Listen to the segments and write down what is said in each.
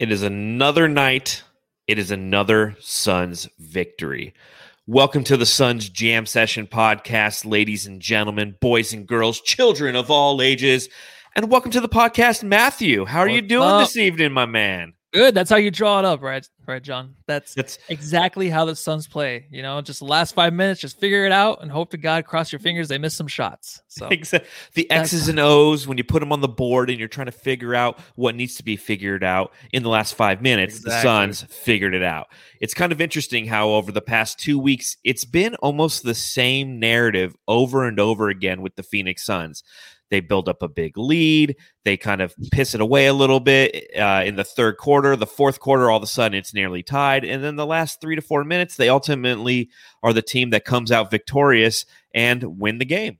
It is another night. It is another Suns victory. Welcome to the Suns Jam Session podcast, ladies and gentlemen, boys and girls, children of all ages. And welcome to the podcast, Matthew. How are you doing up? this evening, my man? Good. That's how you draw it up, right? Right, John. That's That's exactly how the Suns play. You know, just the last five minutes, just figure it out and hope to God, cross your fingers, they miss some shots. So Exa- the X's and O's when you put them on the board and you're trying to figure out what needs to be figured out in the last five minutes. The Suns figured it out. It's kind of interesting how over the past two weeks, it's been almost the same narrative over and over again with the Phoenix Suns. They build up a big lead. They kind of piss it away a little bit uh, in the third quarter. The fourth quarter, all of a sudden, it's nearly tied. And then the last three to four minutes, they ultimately are the team that comes out victorious and win the game.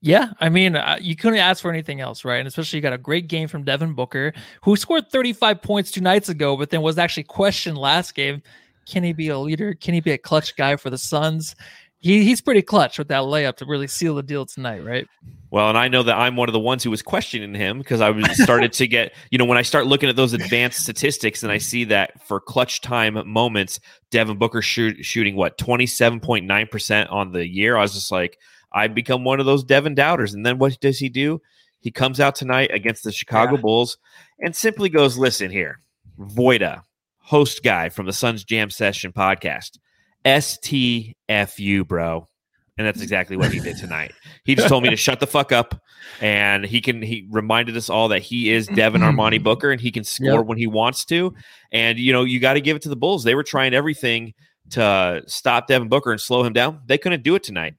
yeah, I mean, uh, you couldn't ask for anything else, right? And especially you got a great game from Devin Booker, who scored 35 points two nights ago, but then was actually questioned last game. Can he be a leader? Can he be a clutch guy for the Suns? He, he's pretty clutch with that layup to really seal the deal tonight, right? Well, and I know that I'm one of the ones who was questioning him because I was started to get, you know, when I start looking at those advanced statistics and I see that for clutch time moments, Devin Booker shoot, shooting what 27.9% on the year, I was just like, I become one of those Devin doubters. And then what does he do? He comes out tonight against the Chicago Yeah. Bulls and simply goes, "Listen here, Voida, host guy from the Suns Jam Session podcast, STFU, bro." And that's exactly what he did tonight. He just told me to shut the fuck up, and he can. He reminded us all that he is Devin Armani Booker, and he can score Yep. when he wants to. And you know, you got to give it to the Bulls. They were trying everything to stop Devin Booker and slow him down. They couldn't do it tonight.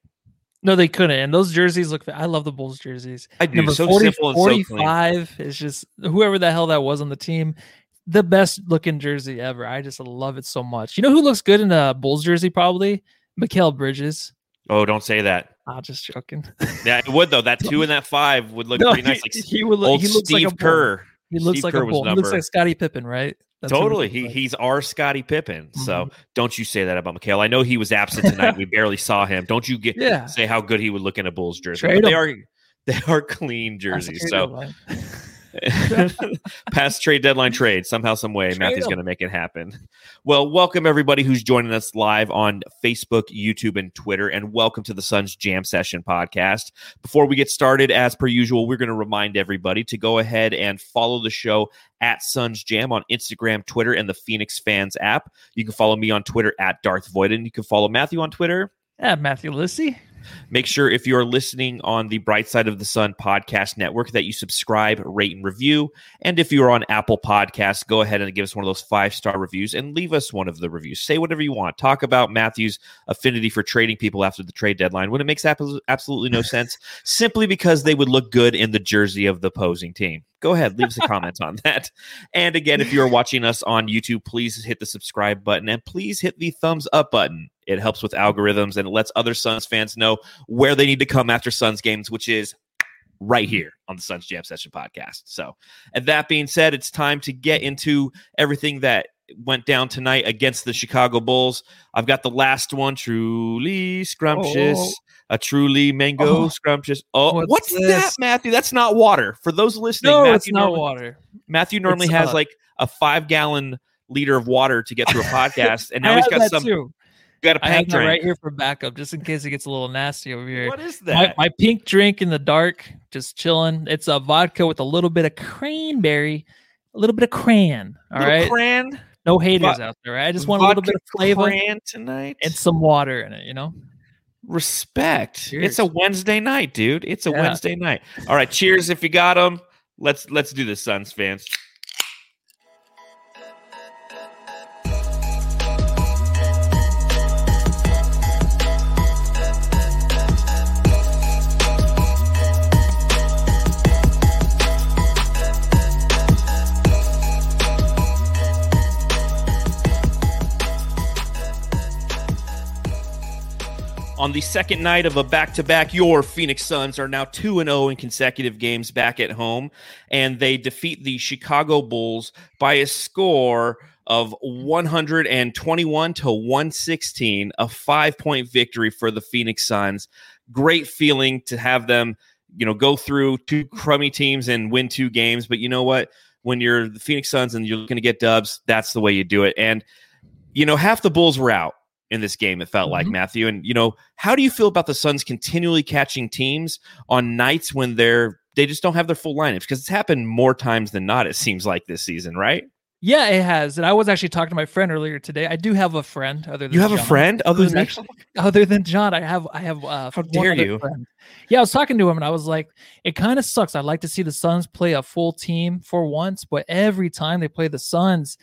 No, they couldn't. And those jerseys look. I love the Bulls jerseys. I do. Number so 40, simple and so clean. 45 is just whoever the hell that was on the team. The best looking jersey ever. I just love it so much. You know who looks good in a Bulls jersey? Probably Mikal Bridges. Oh, don't say that. Ah, just joking. Yeah, it would though. That two and that five would look No, pretty nice. Like he, he would look, old he looks Steve like a Bull. Kerr. He looks Steve like Kerr a bull. He looks like Scottie Pippen, right? That's totally. He like. he's our Scottie Pippen. So Mhm. don't you say that about Mikal. I know he was absent tonight. we barely saw him. Don't you get yeah. say how good he would look in a Bulls jersey. They are they are clean jerseys. So. past trade deadline trade. Somehow some way Trade matthew's 'em. going to make it happen. Well welcome everybody who's joining us live on facebook youtube and twitter and welcome to the suns jam session podcast. Before we get started as per usual we're going to remind everybody to go ahead and follow the show at suns jam on instagram twitter and the phoenix fans app. You can follow me on twitter at darth void and you can follow matthew on twitter. Yeah, Matthew Lissy. Make sure if you're listening on the Bright Side of the Sun podcast network that you subscribe, rate, and review. And if you're on Apple Podcasts, go ahead and give us one of those five star reviews and leave us one of the reviews. Say whatever you want. Talk about Matthew's affinity for trading people after the trade deadline when it makes absolutely no sense, simply because they would look good in the jersey of the opposing team. Go ahead, leave us a comment on that. And again, if you're watching us on YouTube, please hit the subscribe button and please hit the thumbs up button. It helps with algorithms and it lets other Suns fans know where they need to come after Suns games, which is right here on the Suns Jam Session podcast. So, and that being said, it's time to get into everything that went down tonight against the Chicago Bulls. I've got the last one, truly scrumptious. Oh. A truly mango Oh. scrumptious. Oh, what's, What's that. Matthew? That's not water. For those listening, No, Matthew it's not normally, water. Matthew normally It's, has like a five gallon liter of water to get through a podcast, and now he's got some. too. Got a pink drink. right here for backup, just in case it gets a little nasty over here. What is that? my pink drink in the dark, just chilling. It's a vodka with a little bit of cranberry, a little bit of cran. All Little cran? no haters Vo- out there. Right? I just want a little bit of flavor cran tonight. and some water in it. You know, respect. Cheers. It's a Wednesday night, dude. It's a Yeah. Wednesday night. All right, cheers if you got them. Let's let's do this, Suns fans. On the second night of a back to back, your Phoenix Suns are now 2 0 in consecutive games back at home, and they defeat the Chicago Bulls by a score of 121 to 116, a five point victory for the Phoenix Suns. Great feeling to have them, you know, go through two crummy teams and win two games. But you know what? when you're the Phoenix Suns and you're looking to get dubs, that's the way you do it. And you know, half the Bulls were out in this game. It felt mm-hmm. like Matthew. And you know, how do you feel about the Suns continually catching teams on nights when they're they just don't have their full lineups? Because it's happened more times than not. It seems like this season, right? Yeah, it has. And I was actually talking to my friend earlier today. I do have a friend other than you have John, a friend other than actually, other than John. I have I have uh, how dare you? Friend. Yeah, I was talking to him and I was like, it kind of sucks. I'd like to see the Suns play a full team for once, but every time they play the Suns,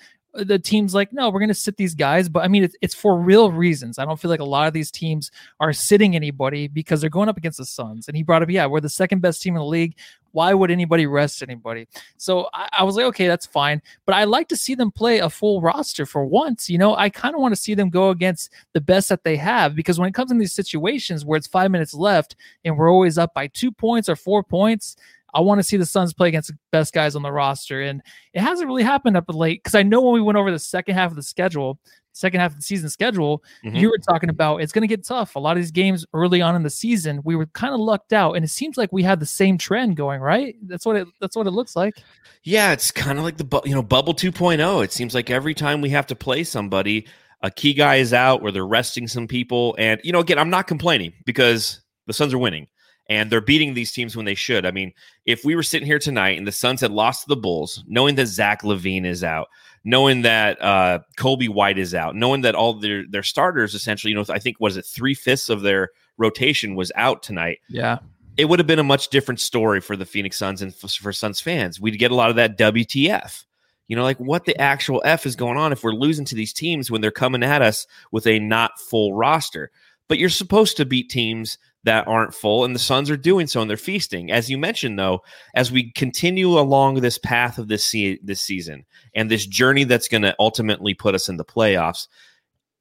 the team's like, no, we're going to sit these guys. But I mean, it's, it's for real reasons. I don't feel like a lot of these teams are sitting anybody because they're going up against the Suns. And he brought up, yeah, we're the second best team in the league. Why would anybody rest anybody? So I, I was like, okay, that's fine. But I like to see them play a full roster for once. You know, I kind of want to see them go against the best that they have because when it comes in these situations where it's five minutes left and we're always up by two points or four points, I want to see the Suns play against the best guys on the roster. And it hasn't really happened up late because I know when we went over the second half of the schedule, second half of the season schedule, mm-hmm. you were talking about it's going to get tough. A lot of these games early on in the season, we were kind of lucked out, and it seems like we had the same trend going. Right? That's what it. That's what it looks like. Yeah, it's kind of like the you know bubble 2.0. It seems like every time we have to play somebody, a key guy is out, where they're resting some people, and you know, again, I'm not complaining because the Suns are winning and they're beating these teams when they should. I mean, if we were sitting here tonight and the Suns had lost to the Bulls, knowing that Zach LaVine is out, knowing that uh, Coby White is out, knowing that all their their starters essentially, you know, I think was it three fifths of their rotation was out tonight. Yeah. It would have been a much different story for the Phoenix Suns and for, for Suns fans. We'd get a lot of that WTF. You know, like what the actual F is going on if we're losing to these teams when they're coming at us with a not full roster. But you're supposed to beat teams that aren't full, and the Suns are doing so, and they're feasting. As you mentioned, though, as we continue along this path of this se- this season and this journey that's going to ultimately put us in the playoffs,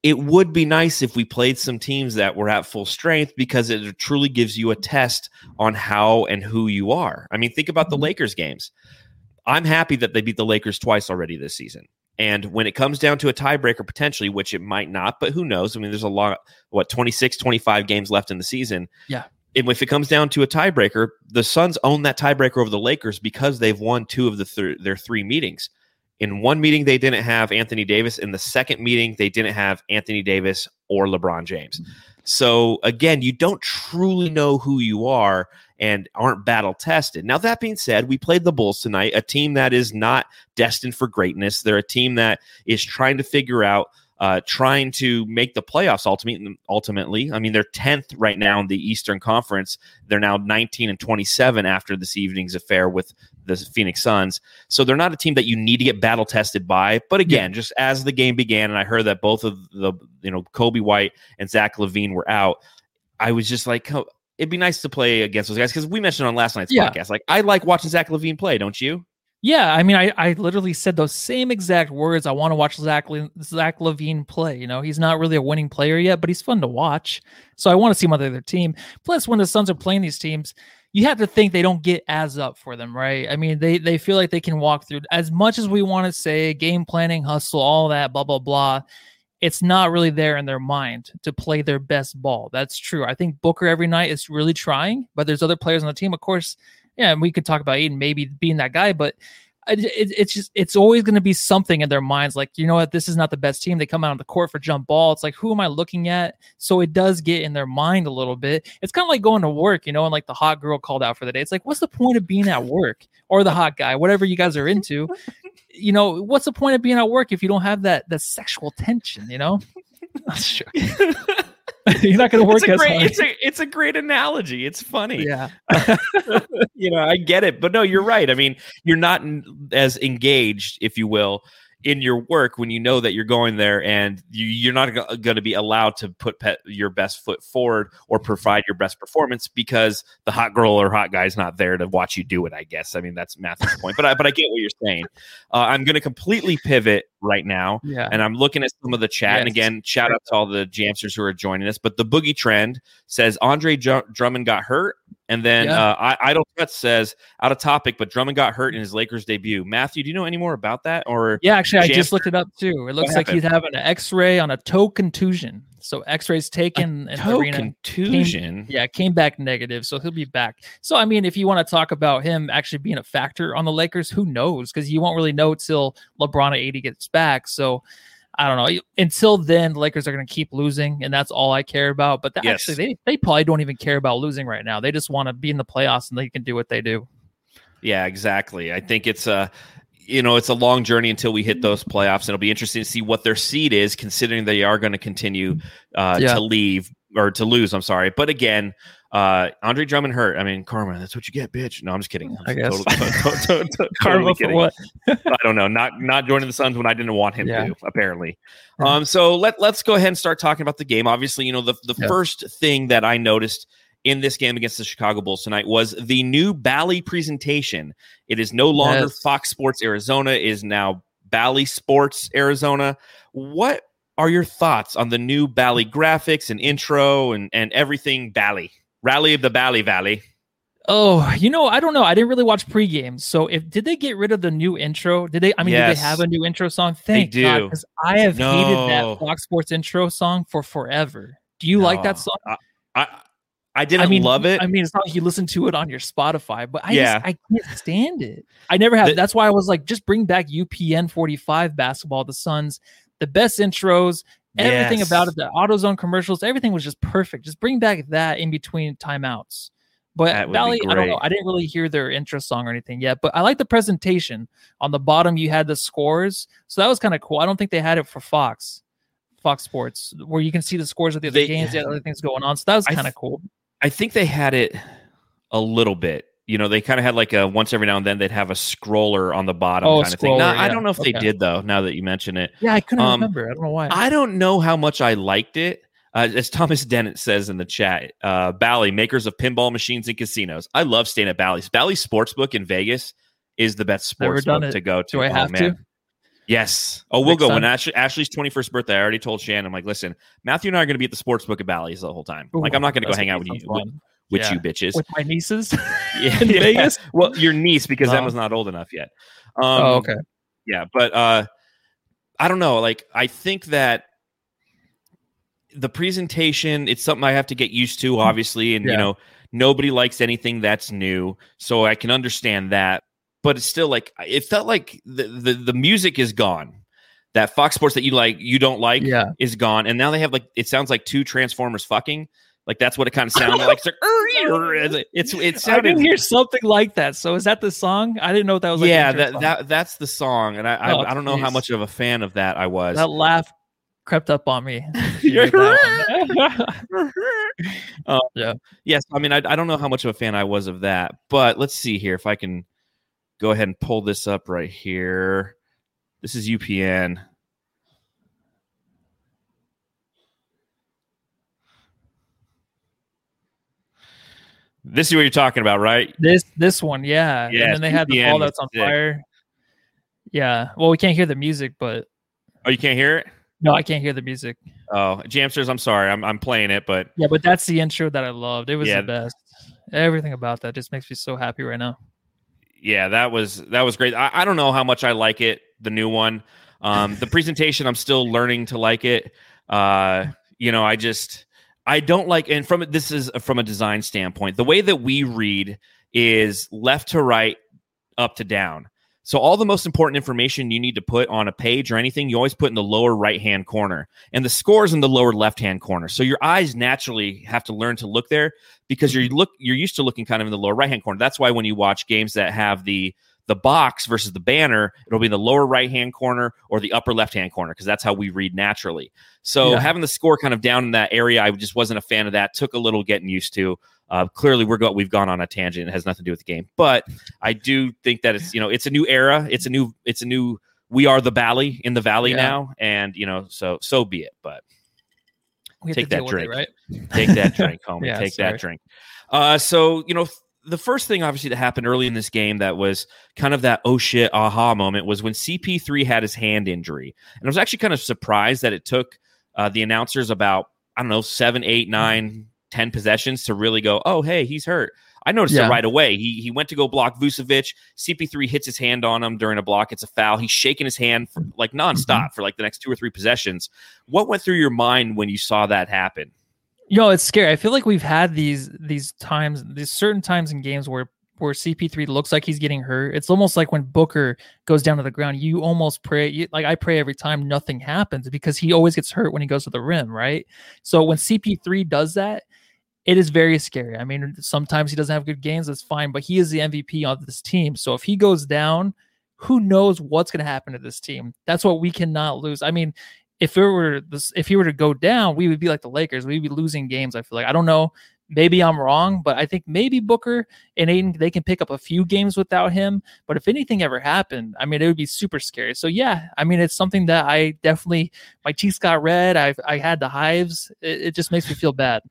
it would be nice if we played some teams that were at full strength because it truly gives you a test on how and who you are. I mean, think about the mm-hmm. Lakers games. I'm happy that they beat the Lakers twice already this season. And when it comes down to a tiebreaker potentially, which it might not, but who knows? I mean, there's a lot, what, 26, 25 games left in the season. Yeah. And if it comes down to a tiebreaker, the Suns own that tiebreaker over the Lakers because they've won two of the th- their three meetings. In one meeting, they didn't have Anthony Davis. In the second meeting, they didn't have Anthony Davis or LeBron James. Mm-hmm. So again, you don't truly know who you are and aren't battle tested. Now, that being said, we played the Bulls tonight, a team that is not destined for greatness. They're a team that is trying to figure out uh, trying to make the playoffs ultimately. Ultimately, I mean they're tenth right now in the Eastern Conference. They're now 19 and 27 after this evening's affair with the Phoenix Suns. So they're not a team that you need to get battle tested by. But again, yeah. just as the game began, and I heard that both of the you know Coby White and Zach LaVine were out. I was just like, it'd be nice to play against those guys because we mentioned on last night's yeah. podcast. Like I like watching Zach LaVine play, don't you? Yeah, I mean, I, I literally said those same exact words. I want to watch Zach Zach LaVine play. You know, he's not really a winning player yet, but he's fun to watch. So I want to see him on the other team. Plus, when the Suns are playing these teams, you have to think they don't get as up for them, right? I mean, they they feel like they can walk through as much as we want to say game planning, hustle, all that, blah blah blah. It's not really there in their mind to play their best ball. That's true. I think Booker every night is really trying, but there's other players on the team, of course yeah, and we could talk about Ayton maybe being that guy, but it, it, it's just it's always going to be something in their minds like you know what? This is not the best team. They come out on the court for jump ball. It's like who am i looking at? So it does get in their mind a little bit. It's kind of like going to work you know and like the hot girl called out for the day. It's like what's the point of being at work? Or the hot guy whatever you guys are into. You know what's the point of being at work if you don't have that that sexual tension you know You're not going to work it's a as great, hard. It's a it's a great analogy. It's funny. Yeah. you know, I get it, but no, you're right. I mean, you're not as engaged, if you will, in your work when you know that you're going there and you, are not g- going to be allowed to put pet, your best foot forward or provide your best performance because the hot girl or hot guy is not there to watch you do it. I guess. I mean, that's Matthew's point, but I, but I get what you're saying. Uh, I'm going to completely pivot right now, yeah. and I'm looking at some of the chat. Yes. And again, shout out to all the jamsters who are joining us. But the boogie trend says Andre Drummond got hurt. And then yeah. uh, Idle Threat says out of topic, but Drummond got hurt in his Lakers debut. Matthew, do you know any more about that? Or yeah, actually, I just looked it up too. It looks like he's having an X-ray on a toe contusion. So X-rays taken and toe Arena contusion. yeah, came back negative, so he'll be back. So I mean, if you want to talk about him actually being a factor on the Lakers, who knows? Because you won't really know till LeBron at 80 gets back. So I don't know. Until then, the Lakers are going to keep losing, and that's all I care about. But Yes. actually, they they probably don't even care about losing right now. They just want to be in the playoffs and they can do what they do. Yeah, exactly. I think it's a you know it's a long journey until we hit those playoffs, and it'll be interesting to see what their seed is, considering they are going to continue uh, Yeah. to leave or to lose. I'm sorry, but again. Uh, Andre Drummond hurt. I mean, karma. That's what you get, bitch. No, I'm just kidding. I guess. Totally, to- to- to- totally Karma for what? I don't know. Not not joining the Suns when I didn't want him Yeah. to. Apparently. Um. So let let's go ahead and start talking about the game. Obviously, you know the the Yeah. first thing that I noticed in this game against the Chicago Bulls tonight was the new Bally presentation. It is no longer Yes. Fox Sports Arizona. It is now Bally Sports Arizona. What are your thoughts on the new Bally graphics and intro and and everything Bally? Rally of the Bally Valley. Oh, you know, I don't know. I didn't really watch pre-games. So if did they get rid of the new intro? Did they I mean, did they have a new intro song? Thank do. God, because I have hated that Fox Sports intro song for forever. Do you like that song? I I, I didn't I mean, love it. I mean, it's not like you listen to it on your Spotify, but I Yeah. just I can't stand it. I never have. The- That's why I was like, just bring back UPN 45 basketball, the Suns, the best intros, everything Yes. about it, the AutoZone commercials, everything was just perfect. Just bring back that in between timeouts. But That would be Valley, I don't know. I didn't really hear their intro song or anything yet, but I like the presentation. On the bottom, you had the scores, so that was kind of cool. I don't think they had it for Fox, Fox Sports, where you can see the scores of the other They- games, the other things going on. So that was kind of cool. I think they had it a little bit. You know, they kind of had like a once every now and then they'd have a scroller on the bottom Oh, kind of thing. Now, scroller, I don't know if they did though. Now that you mention it, Yeah, I couldn't Um, remember. I don't know why. I don't know how much I liked it. Uh, as Thomas Dennett says in the chat, uh, Bally, makers of pinball machines and casinos. I love staying at Bally's. Bally Sportsbook in Vegas is the best Never sports done book it. to go to. Do I Oh, have man. to? Yes. Oh, we'll Next go. When? Ashley, Ashley's 21st birthday, I already told Shannon, I'm like, listen, Matthew and I are going to be at the sports book at Bally's the whole time. like, I'm not going to go hang out with you, with, with Yeah. you bitches. with my nieces. yeah, in yeah. Vegas? Well, your niece, because Oh. Emma's not old enough yet. Um, oh, okay. Yeah, but uh, I don't know. Like, I think that the presentation, it's something I have to get used to, obviously. And, you know, nobody likes anything that's new. So I can understand that. But it's still like, it felt like the, the, the music is gone. That Fox Sports that you like, you don't like, Yeah. is gone. And now they have like, it sounds like two Transformers fucking. Like, that's what it kind of sounded like. It's like, it's, it I sounded didn't hear something like that. So is that the song? I didn't know what that was like yeah, that, song. that that's the song, and I Oh, I, I don't know how much of a fan of that I was. that laugh crept up on me. You're um, right. yes, I mean I, I don't know how much of a fan I was of that, but let's see here if I can go ahead and pull this up right here. This is UPN. This is what you're talking about, right? this this one, yeah. Yes, and then they had the ball that's on sick. fire. Yeah. Well, we can't hear the music, but Oh, you can't hear it? no, I can't hear the music. Oh, Jamsters, I'm sorry. I'm I'm playing it, but Yeah, but that's the intro that I loved. It was Yeah. the best. Everything about that just makes me so happy right now. Yeah, that was that was great. I, I don't know how much I like it, the new one. Um, the presentation, I'm still learning to like it. Uh, you know, I just I don't like, and from this is from a design standpoint, the way that we read is left to right, up to down. So all the most important information you need to put on a page or anything, you always put in the lower right hand corner, and the scores in the lower left hand corner. So your eyes naturally have to learn to look there because you're look you're used to looking kind of in the lower right hand corner. That's why when you watch games that have the the box versus the banner, it'll be in the lower right hand corner or the upper left hand corner because that's how we read naturally. So Yeah. having the score kind of down in that area, I just wasn't a fan of that. Took a little getting used to. Uh, clearly, we're go- we've gone on a tangent. It has nothing to do with the game, but I do think that it's you know it's a new era. It's a new it's a new. We are the valley in the valley Yeah. now, and you know so so be it. But We Take that with it, drink. right? take that drink, homie. Yeah, take sorry. that drink. Uh, so you know, th- the first thing obviously that happened early in this game that was kind of that oh shit aha moment was when CP3 had his hand injury, and I was actually kind of surprised that it took uh, the announcers about I don't know seven, eight, nine, ten possessions to really go oh hey he's hurt. I noticed Yeah. it right away. He he went to go block Vucevic. CP3 hits his hand on him during a block. It's a foul. He's shaking his hand for like nonstop mm-hmm. for like the next two or three possessions. What went through your mind when you saw that happen? Yo, it's scary. I feel like we've had these these times, these certain times in games where where CP3 looks like he's getting hurt. It's almost like when Booker goes down to the ground, you almost pray. You, like I pray every time nothing happens because he always gets hurt when he goes to the rim, right? So when CP3 does that, it is very scary. I mean, sometimes he doesn't have good games, that's fine, but he is the MVP of this team. So if he goes down, who knows what's going to happen to this team? That's what we cannot lose. I mean, if it were this, if he were to go down, we would be like the Lakers. We'd be losing games. I feel like I don't know. Maybe I'm wrong, but I think maybe Booker and Ayton they can pick up a few games without him. But if anything ever happened, I mean, it would be super scary. So yeah, I mean, it's something that I definitely my cheeks got red. I I had the hives. It, it just makes me feel bad.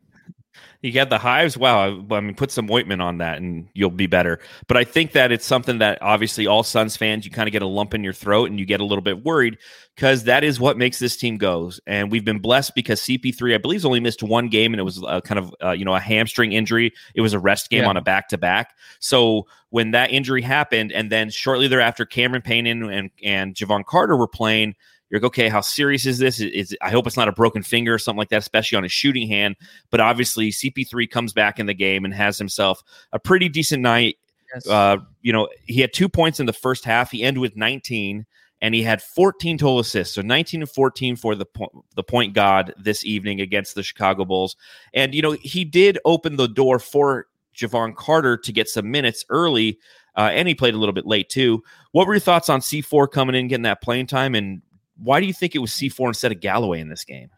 You had the hives. Wow. I, I mean, put some ointment on that and you'll be better. But I think that it's something that obviously all Suns fans, you kind of get a lump in your throat and you get a little bit worried because that is what makes this team goes. And we've been blessed because CP3, I believe, has only missed one game and it was uh, kind of, uh, you know, a hamstring injury. It was a rest game Yeah. on a back to back. So when that injury happened, and then shortly thereafter, Cameron Payne and, and Jevon Carter were playing. You're like, okay, how serious is this? Is, is I hope it's not a broken finger or something like that, especially on his shooting hand. But obviously, CP3 comes back in the game and has himself a pretty decent night. Yes. Uh, you know, he had two points in the first half. He ended with 19, and he had 14 total assists. So 19 and 14 for the po- the point god this evening against the Chicago Bulls. And you know, he did open the door for Jevon Carter to get some minutes early, uh, and he played a little bit late too. What were your thoughts on C4 coming in, getting that playing time, and why do you think it was C4 instead of Galloway in this game?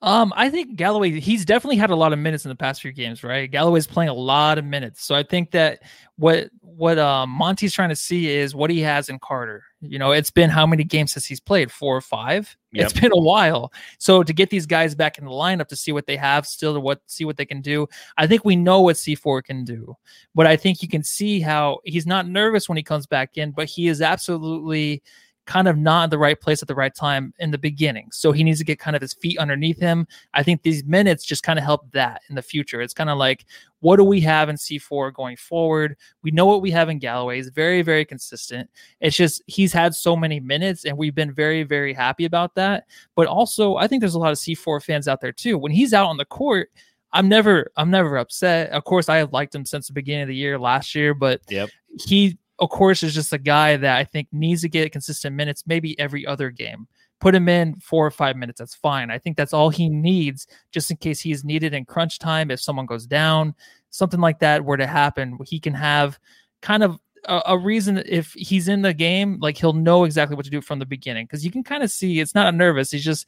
Um, I think Galloway, he's definitely had a lot of minutes in the past few games, right? Galloway's playing a lot of minutes. So I think that what what um Monty's trying to see is what he has in Carter. You know, it's been how many games since he's played? Four or five? It's been a while. So to get these guys back in the lineup to see what they have still to what see what they can do. I think we know what C4 can do. But I think you can see how he's not nervous when he comes back in, but he is absolutely kind of not in the right place at the right time in the beginning. So he needs to get kind of his feet underneath him. I think these minutes just kind of help that in the future. It's kind of like, what do we have in C4 going forward? We know what we have in Galloway. He's very, very consistent. It's just he's had so many minutes and we've been very, very happy about that. But also, I think there's a lot of C4 fans out there too. When he's out on the court, I'm never I'm never upset. Of course, I have liked him since the beginning of the year last year, but Yep. he of course is just a guy that I think needs to get consistent minutes maybe every other game. Put him in four or five minutes. That's fine. I think that's all he needs just in case he is needed in crunch time. If someone goes down, something like that were to happen, he can have kind of a, a reason if he's in the game, like he'll know exactly what to do from the beginning. Because you can kind of see it's not nervous. He's just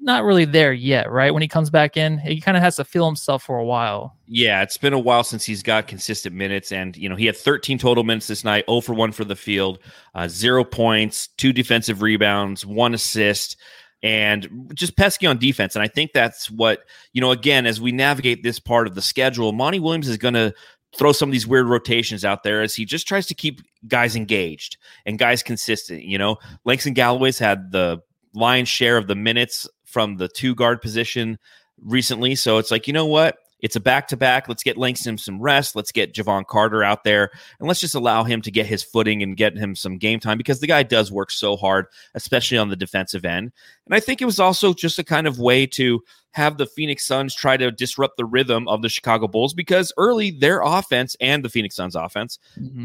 not really there yet, right? When he comes back in, he kind of has to feel himself for a while. Yeah, it's been a while since he's got consistent minutes, and you know he had 13 total minutes this night, 0 for 1 for the field, uh, zero points, two defensive rebounds, one assist, and just pesky on defense. And I think that's what you know. Again, as we navigate this part of the schedule, Monty Williams is going to throw some of these weird rotations out there as he just tries to keep guys engaged and guys consistent. You know, Langston Galloway's had the lion's share of the minutes from the two guard position recently. So it's like, you know what? It's a back to back. Let's get Langston some rest. Let's get Jevon Carter out there and let's just allow him to get his footing and get him some game time because the guy does work so hard, especially on the defensive end. And I think it was also just a kind of way to have the Phoenix Suns try to disrupt the rhythm of the Chicago Bulls because early their offense and the Phoenix Suns offense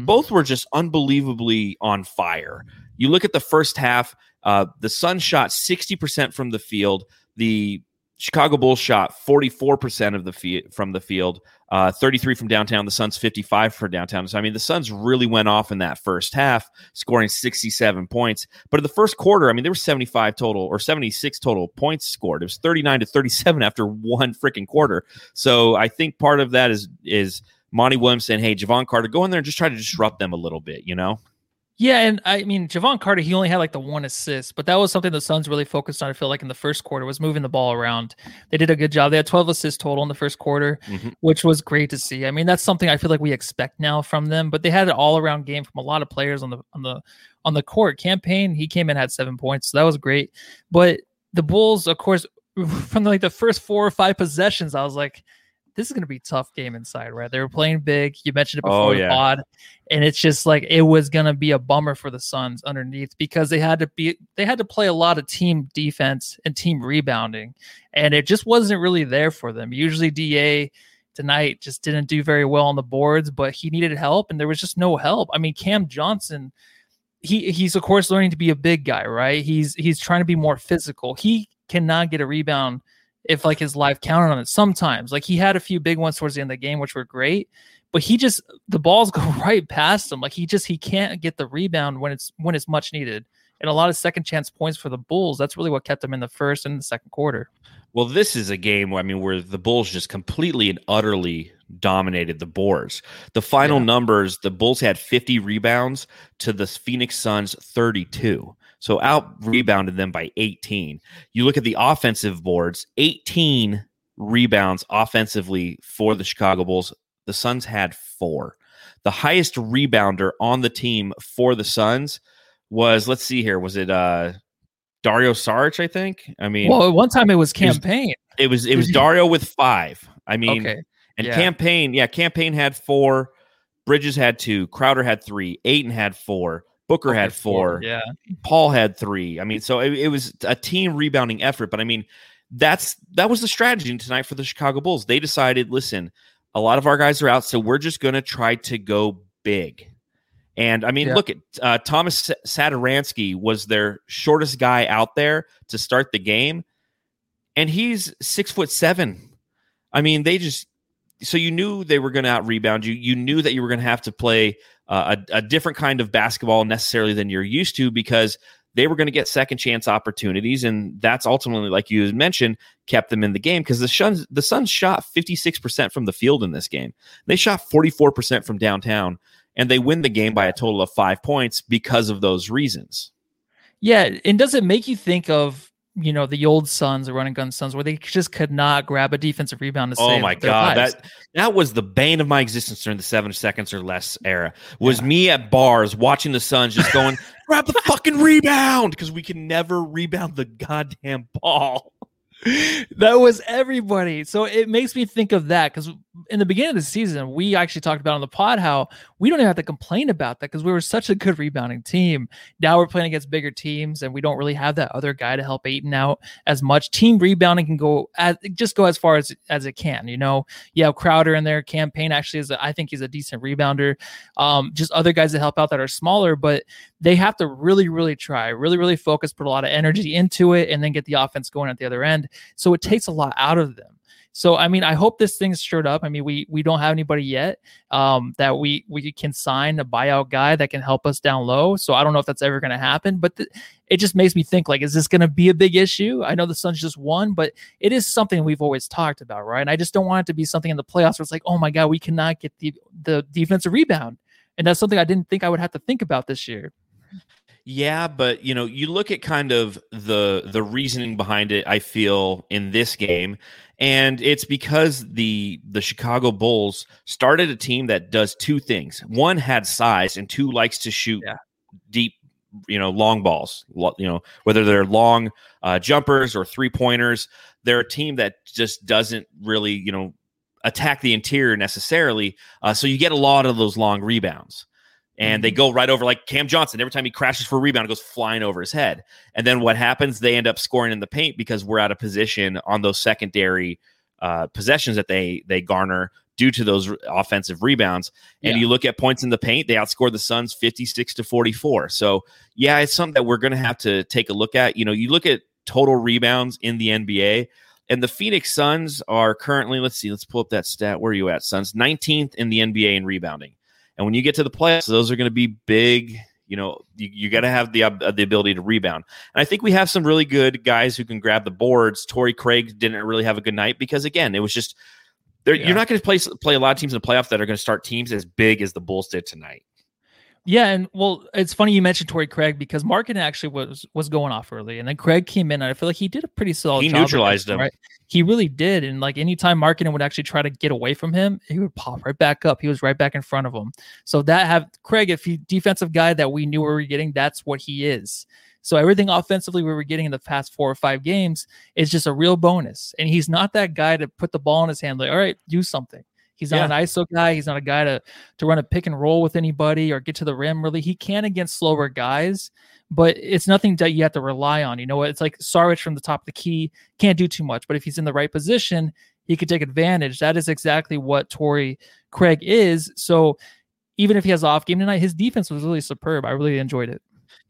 both were just unbelievably on fire. You look at the first half, uh, the Suns shot 60% from the field. The Chicago Bulls shot 44% of the field from the field, uh, 33 from downtown. The Suns 55 for downtown. So I mean, the Suns really went off in that first half, scoring 67 points. But in the first quarter, I mean, there were 75 total or 76 total points scored. It was 39 to 37 after one freaking quarter. So I think part of that is is Monty Williams saying, "Hey, Jevon Carter, go in there and just try to disrupt them a little bit," you know. Yeah, and I mean Jevon Carter, he only had like the one assist, but that was something the Suns really focused on. I feel like in the first quarter was moving the ball around. They did a good job. They had 12 assists total in the first quarter, Mhm. which was great to see. I mean, that's something I feel like we expect now from them. But they had an all around game from a lot of players on the on the on the court. Cam Payne, he came in had seven points, so that was great. But the Bulls, of course, from like the first four or five possessions, I was like, this is going to be tough game inside, right? They were playing big. You mentioned it Oh, before the pod, and it's just like it was going to be a bummer for the Suns underneath because they had to be they had to play a lot of team defense and team rebounding, and it just wasn't really there for them. Usually, Da tonight just didn't do very well on the boards, but he needed help, and there was just no help. I mean, Cam Johnson he he's of course learning to be a big guy, right? He's he's trying to be more physical. He cannot get a rebound if like his life counted on it. Sometimes, like he had a few big ones towards the end of the game, which were great, but he just the balls go right past him. Like he just he can't get the rebound when it's when it's much needed. And a lot of second chance points for the Bulls. That's really what kept them in the first and the second quarter. Well, this is a game, where I mean, where the Bulls just completely and utterly dominated the boards. The final Yeah. numbers, the Bulls had 50 rebounds to the Phoenix Suns 32. So out rebounded them by 18. You look at the offensive boards, 18 rebounds offensively for the Chicago Bulls. The Suns had four. The highest rebounder on the team for the Suns was, let's see here, was it uh Dario Saric, I think? I mean, Well, at one time it was It was- Cam Payne. it was it was Dario with five. I mean, okay. and yeah. Cam Payne, yeah, Cam Payne had four, Bridges had two, Crowder had three, Ayton had four, Booker had four, Yeah. Paul had three. I mean, so it, it was a team rebounding effort. But I mean, that's that was the strategy tonight for the Chicago Bulls. They decided, listen, a lot of our guys are out, so we're just going to try to go big. And I mean, Yeah. look at uh, Tomas Satoransky was their shortest guy out there to start the game, and he's six foot seven. I mean, they just so you knew they were going to out rebound you. You knew that you were going to have to play uh, a, a different kind of basketball necessarily than you're used to because they were going to get second chance opportunities, and that's ultimately, like you mentioned, kept them in the game because the Suns the Suns shot 56 percent from the field in this game. They shot 44 percent from downtown, and they win the game by a total of five points because of those reasons. Yeah, and does it make you think of you know the old Suns, the running gun Suns, where they just could not grab a defensive rebound to Oh save my their god, lives? that that was the bane of my existence during the seven seconds or less era. Was me at bars watching the Suns just going, grab the fucking rebound because we can never rebound the goddamn ball. that was everybody. So it makes me think of that because in the beginning of the season, we actually talked about on the pod how we don't even have to complain about that because we were such a good rebounding team. Now we're playing against bigger teams and we don't really have that other guy to help Ayton out as much. Team rebounding can go as just go as far as as it can. You know, you have Crowder in there. Cam Payne actually is, a, I think, he's a decent rebounder. Um, just other guys that help out that are smaller, but they have to really, really try, really, really focus, put a lot of energy into it, and then get the offense going at the other end. So it takes a lot out of them. So I mean, I hope this thing's stirred up. I mean, we we don't have anybody yet um, that we we can sign a buyout guy that can help us down low. So I don't know if that's ever going to happen, but th- it just makes me think like, is this going to be a big issue? I know the Suns just won, but it is something we've always talked about, right? And I just don't want it to be something in the playoffs where it's like, oh my god, we cannot get the the defensive rebound, and that's something I didn't think I would have to think about this year. Yeah, but you know, you look at kind of the the reasoning behind it. I feel in this game, and it's because the the Chicago Bulls started a team that does two things. One had size, and two likes to shoot Yeah. deep, you know, long balls. You know, whether they're long uh, jumpers or three pointers. They're a team that just doesn't really, you know, attack the interior necessarily. Uh, so you get a lot of those long rebounds and they go right over like Cam Johnson. Every time he crashes for a rebound, it goes flying over his head. And then what happens? They end up scoring in the paint because we're out of position on those secondary uh, possessions that they they garner due to those offensive rebounds. And Yeah. you look at points in the paint, they outscored the Suns 56 to 44. So yeah, it's something that we're going to have to take a look at. You know, you look at total rebounds in the NBA. And the Phoenix Suns are currently, let's see, let's pull up that stat. Where are you at, Suns? 19th in the NBA in rebounding. And when you get to the playoffs, those are going to be big. You know, you, you got to have the uh, the ability to rebound. And I think we have some really good guys who can grab the boards. Torrey Craig didn't really have a good night because again, it was just. Yeah. You're not going to play play a lot of teams in the playoffs that are going to start teams as big as the Bulls did tonight. Yeah, and well, it's funny you mentioned Torrey Craig because Markin actually was was going off early, and then Craig came in, and I feel like he did a pretty solid. He neutralized him. Right, he really did, and like anytime Markin would actually try to get away from him, he would pop right back up. He was right back in front of him. So that have Craig, if he defensive guy that we knew we were getting, that's what he is. So everything offensively we were getting in the past four or five games is just a real bonus. And he's not that guy to put the ball in his hand, like, all right, do something. He's not yeah. an ISO guy. He's not a guy to to run a pick and roll with anybody or get to the rim. Really, he can against slower guys, but it's nothing that you have to rely on. You know, what? it's like Saric from the top of the key can't do too much, but if he's in the right position, he could take advantage. That is exactly what Torrey Craig is. So even if he has off game tonight, his defense was really superb. I really enjoyed it.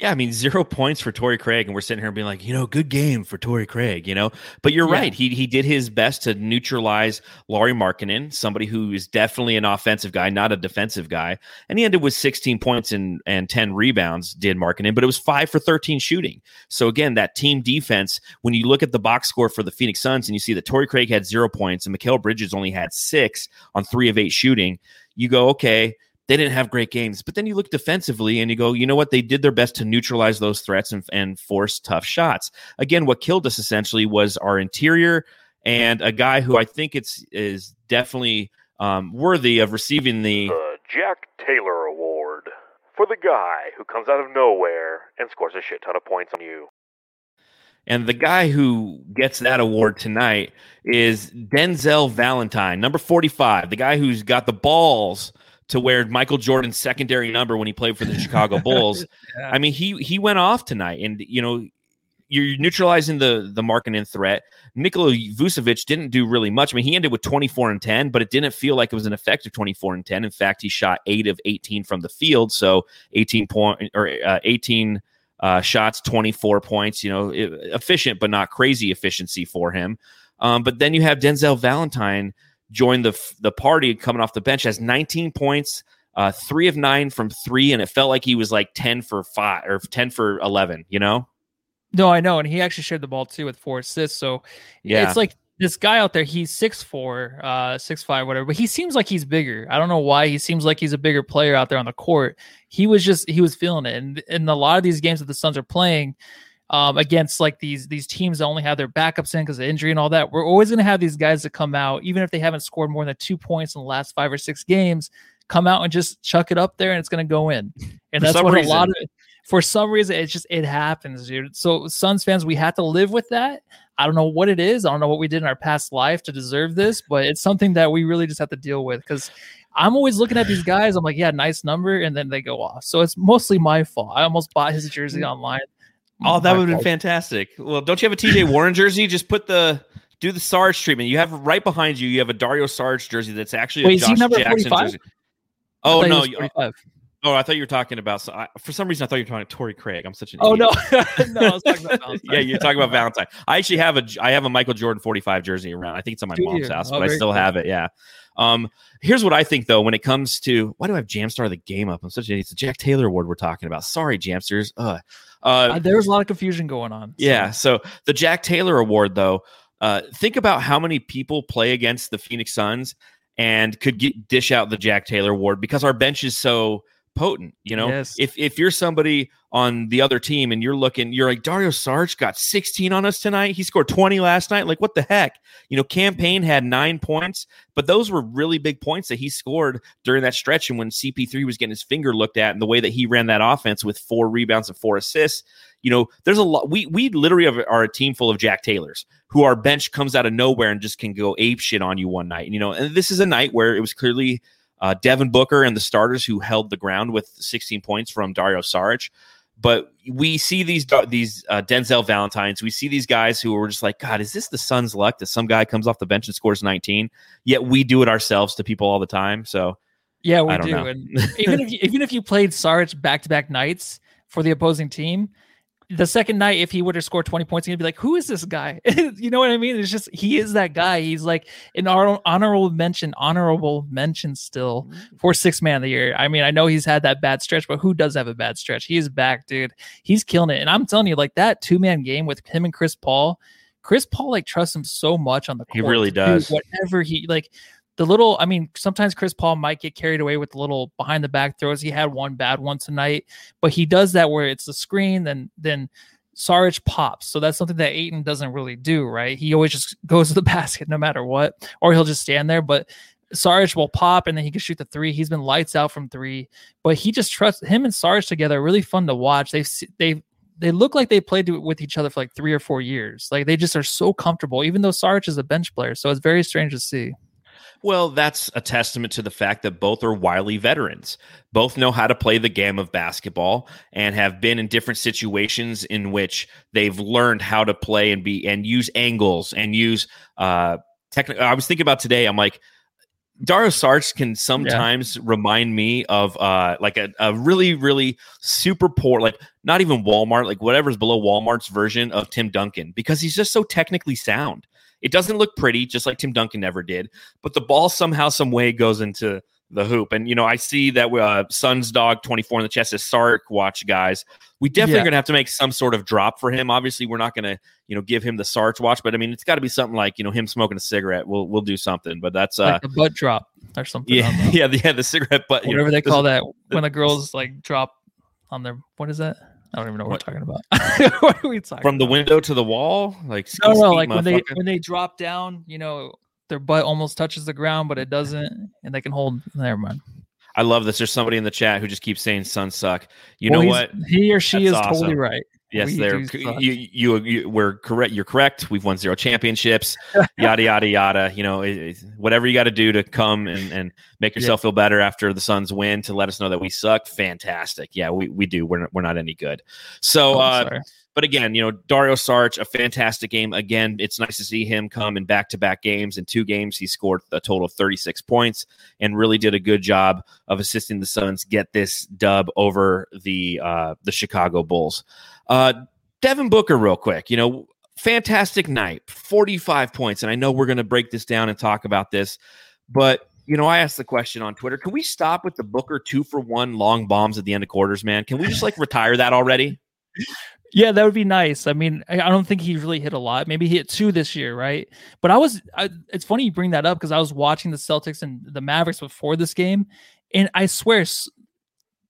Yeah, I mean, zero points for Torrey Craig, and we're sitting here being like, you know, good game for Torrey Craig, you know. But you're yeah. right; he he did his best to neutralize Lauri Markkanen, somebody who is definitely an offensive guy, not a defensive guy. And he ended with 16 points and and 10 rebounds. Did Markkanen, but it was five for 13 shooting. So again, that team defense. When you look at the box score for the Phoenix Suns, and you see that Torrey Craig had zero points and Mikal Bridges only had six on three of eight shooting, you go, okay they didn't have great games. But then you look defensively and you go, you know what? They did their best to neutralize those threats and, and force tough shots. Again, what killed us essentially was our interior and a guy who I think it's is definitely um, worthy of receiving the the Jack Taylor Award for the guy who comes out of nowhere and scores a shit ton of points on you. And the guy who gets that award tonight is Denzel Valentine, number 45, the guy who's got the balls to wear Michael Jordan's secondary number when he played for the Chicago Bulls. yeah. I mean, he he went off tonight, and you know, you're neutralizing the the Markkanen threat. Nikola Vucevic didn't do really much. I mean, he ended with 24 and 10, but it didn't feel like it was an effective 24 and 10. In fact, he shot eight of 18 from the field, so 18 point or uh, 18 uh, shots, 24 points. You know, efficient but not crazy efficiency for him. Um, but then you have Denzel Valentine joined the the party coming off the bench has 19 points, uh, three of nine from three, and it felt like he was like 10 for five or 10 for 11. You know? No, I know, and he actually shared the ball too with four assists. So yeah, it's like this guy out there. He's six four, uh, six five, whatever. But he seems like he's bigger. I don't know why. He seems like he's a bigger player out there on the court. He was just he was feeling it, and in a lot of these games that the Suns are playing um, against like these these teams that only have their backups in because of injury and all that. We're always going to have these guys that come out, even if they haven't scored more than two points in the last five or six games, come out and just chuck it up there and it's going to go in. And that's what reason. a lot of for some reason it's just it happens, dude. So Suns fans, we have to live with that. I don't know what it is. I don't know what we did in our past life to deserve this, but it's something that we really just have to deal with because I'm always looking at these guys. I'm like, yeah, nice number, and then they go off. So it's mostly my fault. I almost bought his jersey mm. online. Oh, that would have been fantastic. Well, don't you have a TJ Warren jersey? Just put the do the Sarge treatment. You have right behind you. You have a Dario Sarge jersey that's actually Wait, a Josh Jackson 45? jersey. Oh no! Uh, oh, I thought you were talking about. So I, for some reason, I thought you were talking Torrey Craig. I'm such an. Oh idiot. no! no, I was talking about Valentine. yeah, you're talking about Valentine. I actually have a. I have a Michael Jordan 45 jersey around. I think it's on my Do mom's you? house, oh, but I still cool. have it. Yeah. Um, here's what I think though, when it comes to why do I have Jamstar the game up? I'm such an It's a Jack Taylor award we're talking about. Sorry, Jamsters. Uh, uh, uh, there was a lot of confusion going on. So. Yeah. So the Jack Taylor award though, uh, think about how many people play against the Phoenix Suns and could get, dish out the Jack Taylor award because our bench is so potent. You know, yes. if if you're somebody on the other team and you're looking, you're like Dario Sarge got 16 on us tonight. He scored 20 last night. Like what the heck? You know, Cam Payne had nine points, but those were really big points that he scored during that stretch. And when CP3 was getting his finger looked at and the way that he ran that offense with four rebounds and four assists, you know, there's a lot. We we literally are a team full of Jack Taylors who our bench comes out of nowhere and just can go ape shit on you one night. And, you know, and this is a night where it was clearly uh, Devin Booker and the starters who held the ground with 16 points from Dario Saric. But we see these these uh, Denzel Valentines. We see these guys who are just like, God, is this the Suns' luck that some guy comes off the bench and scores 19? Yet we do it ourselves to people all the time. So yeah, we do. And even if you, even if you played Saric back to back nights for the opposing team, the second night, if he would have scored 20 points, he'd be like, Who is this guy? you know what I mean? It's just he is that guy. He's like an honorable mention, honorable mention still mm-hmm. for six man of the year. I mean, I know he's had that bad stretch, but who does have a bad stretch? He is back, dude. He's killing it. And I'm telling you, like that two man game with him and Chris Paul, Chris Paul like trusts him so much on the court. He really does. whatever he like the little, I mean, sometimes Chris Paul might get carried away with the little behind the back throws. He had one bad one tonight, but he does that where it's the screen, then then Saric pops. So that's something that Ayton doesn't really do, right? He always just goes to the basket no matter what, or he'll just stand there. But Saric will pop and then he can shoot the three. He's been lights out from three, but he just trusts him and Saric together. Really fun to watch. They've they've they look like they played with each other for like three or four years. Like they just are so comfortable, even though Sarge is a bench player. So it's very strange to see. Well, that's a testament to the fact that both are wily veterans. Both know how to play the game of basketball and have been in different situations in which they've learned how to play and be and use angles and use uh technical. I was thinking about today. I'm like, Dario Saric can sometimes yeah. remind me of uh like a, a really really super poor like not even Walmart like whatever's below Walmart's version of Tim Duncan because he's just so technically sound. It doesn't look pretty, just like Tim Duncan never did, but the ball somehow, some way goes into the hoop. And you know, I see that uh, Suns dog twenty four in the chest is Sark watch guys. We definitely yeah. gonna have to make some sort of drop for him. Obviously, we're not gonna you know give him the Sarge watch, but I mean, it's got to be something like you know him smoking a cigarette. We'll we'll do something, but that's uh like a butt drop or something. Yeah, yeah, the, yeah, the cigarette butt. Whatever you know, they call that when the girls like drop on their what is that? I don't even know what, what? we're talking about. what are we talking from the window to the wall? Like no, no, like when they when they drop down, you know, their butt almost touches the ground, but it doesn't, and they can hold. Never mind. I love this. There's somebody in the chat who just keeps saying "Suns suck." You well, know what? He or she That's is awesome. totally right. Yes, they're you, you, you we're correct. You're correct. We've won zero championships. yada yada yada. You know, it, it, whatever you got to do to come and, and make yourself yeah. feel better after the Suns win to let us know that we suck. Fantastic. Yeah, we, we do. We're we're not any good. So, oh, uh, but again, you know, Dario Saric, a fantastic game. Again, it's nice to see him come in back to back games. In two games, he scored a total of 36 points and really did a good job of assisting the Suns get this dub over the uh, the Chicago Bulls. Uh, Devin Booker, real quick, you know, fantastic night, 45 points. And I know we're going to break this down and talk about this, but you know, I asked the question on Twitter: Can we stop with the Booker two for one long bombs at the end of quarters, man? Can we just like retire that already? Yeah, that would be nice. I mean, I don't think he really hit a lot. Maybe he hit two this year, right? But I was, I, it's funny you bring that up because I was watching the Celtics and the Mavericks before this game, and I swear,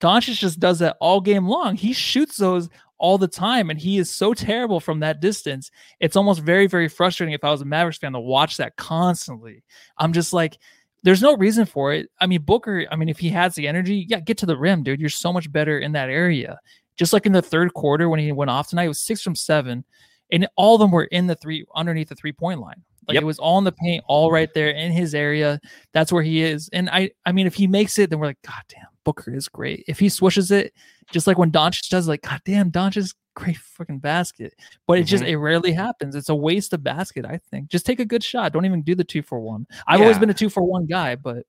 Doncic just does that all game long. He shoots those all the time, and he is so terrible from that distance. It's almost very, very frustrating if I was a Mavericks fan to watch that constantly. I'm just like, there's no reason for it. I mean, Booker, I mean, if he has the energy, yeah, get to the rim, dude. You're so much better in that area. Just like in the third quarter when he went off tonight, it was six from seven, and all of them were in the three underneath the three point line. Like yep. it was all in the paint, all right there in his area. That's where he is. And I, I mean, if he makes it, then we're like, God damn, Booker is great. If he swishes it, just like when Doncic does, like, God damn, Doncic great freaking basket. But it mm-hmm. just it rarely happens. It's a waste of basket, I think. Just take a good shot. Don't even do the two for one. I've yeah. always been a two for one guy, but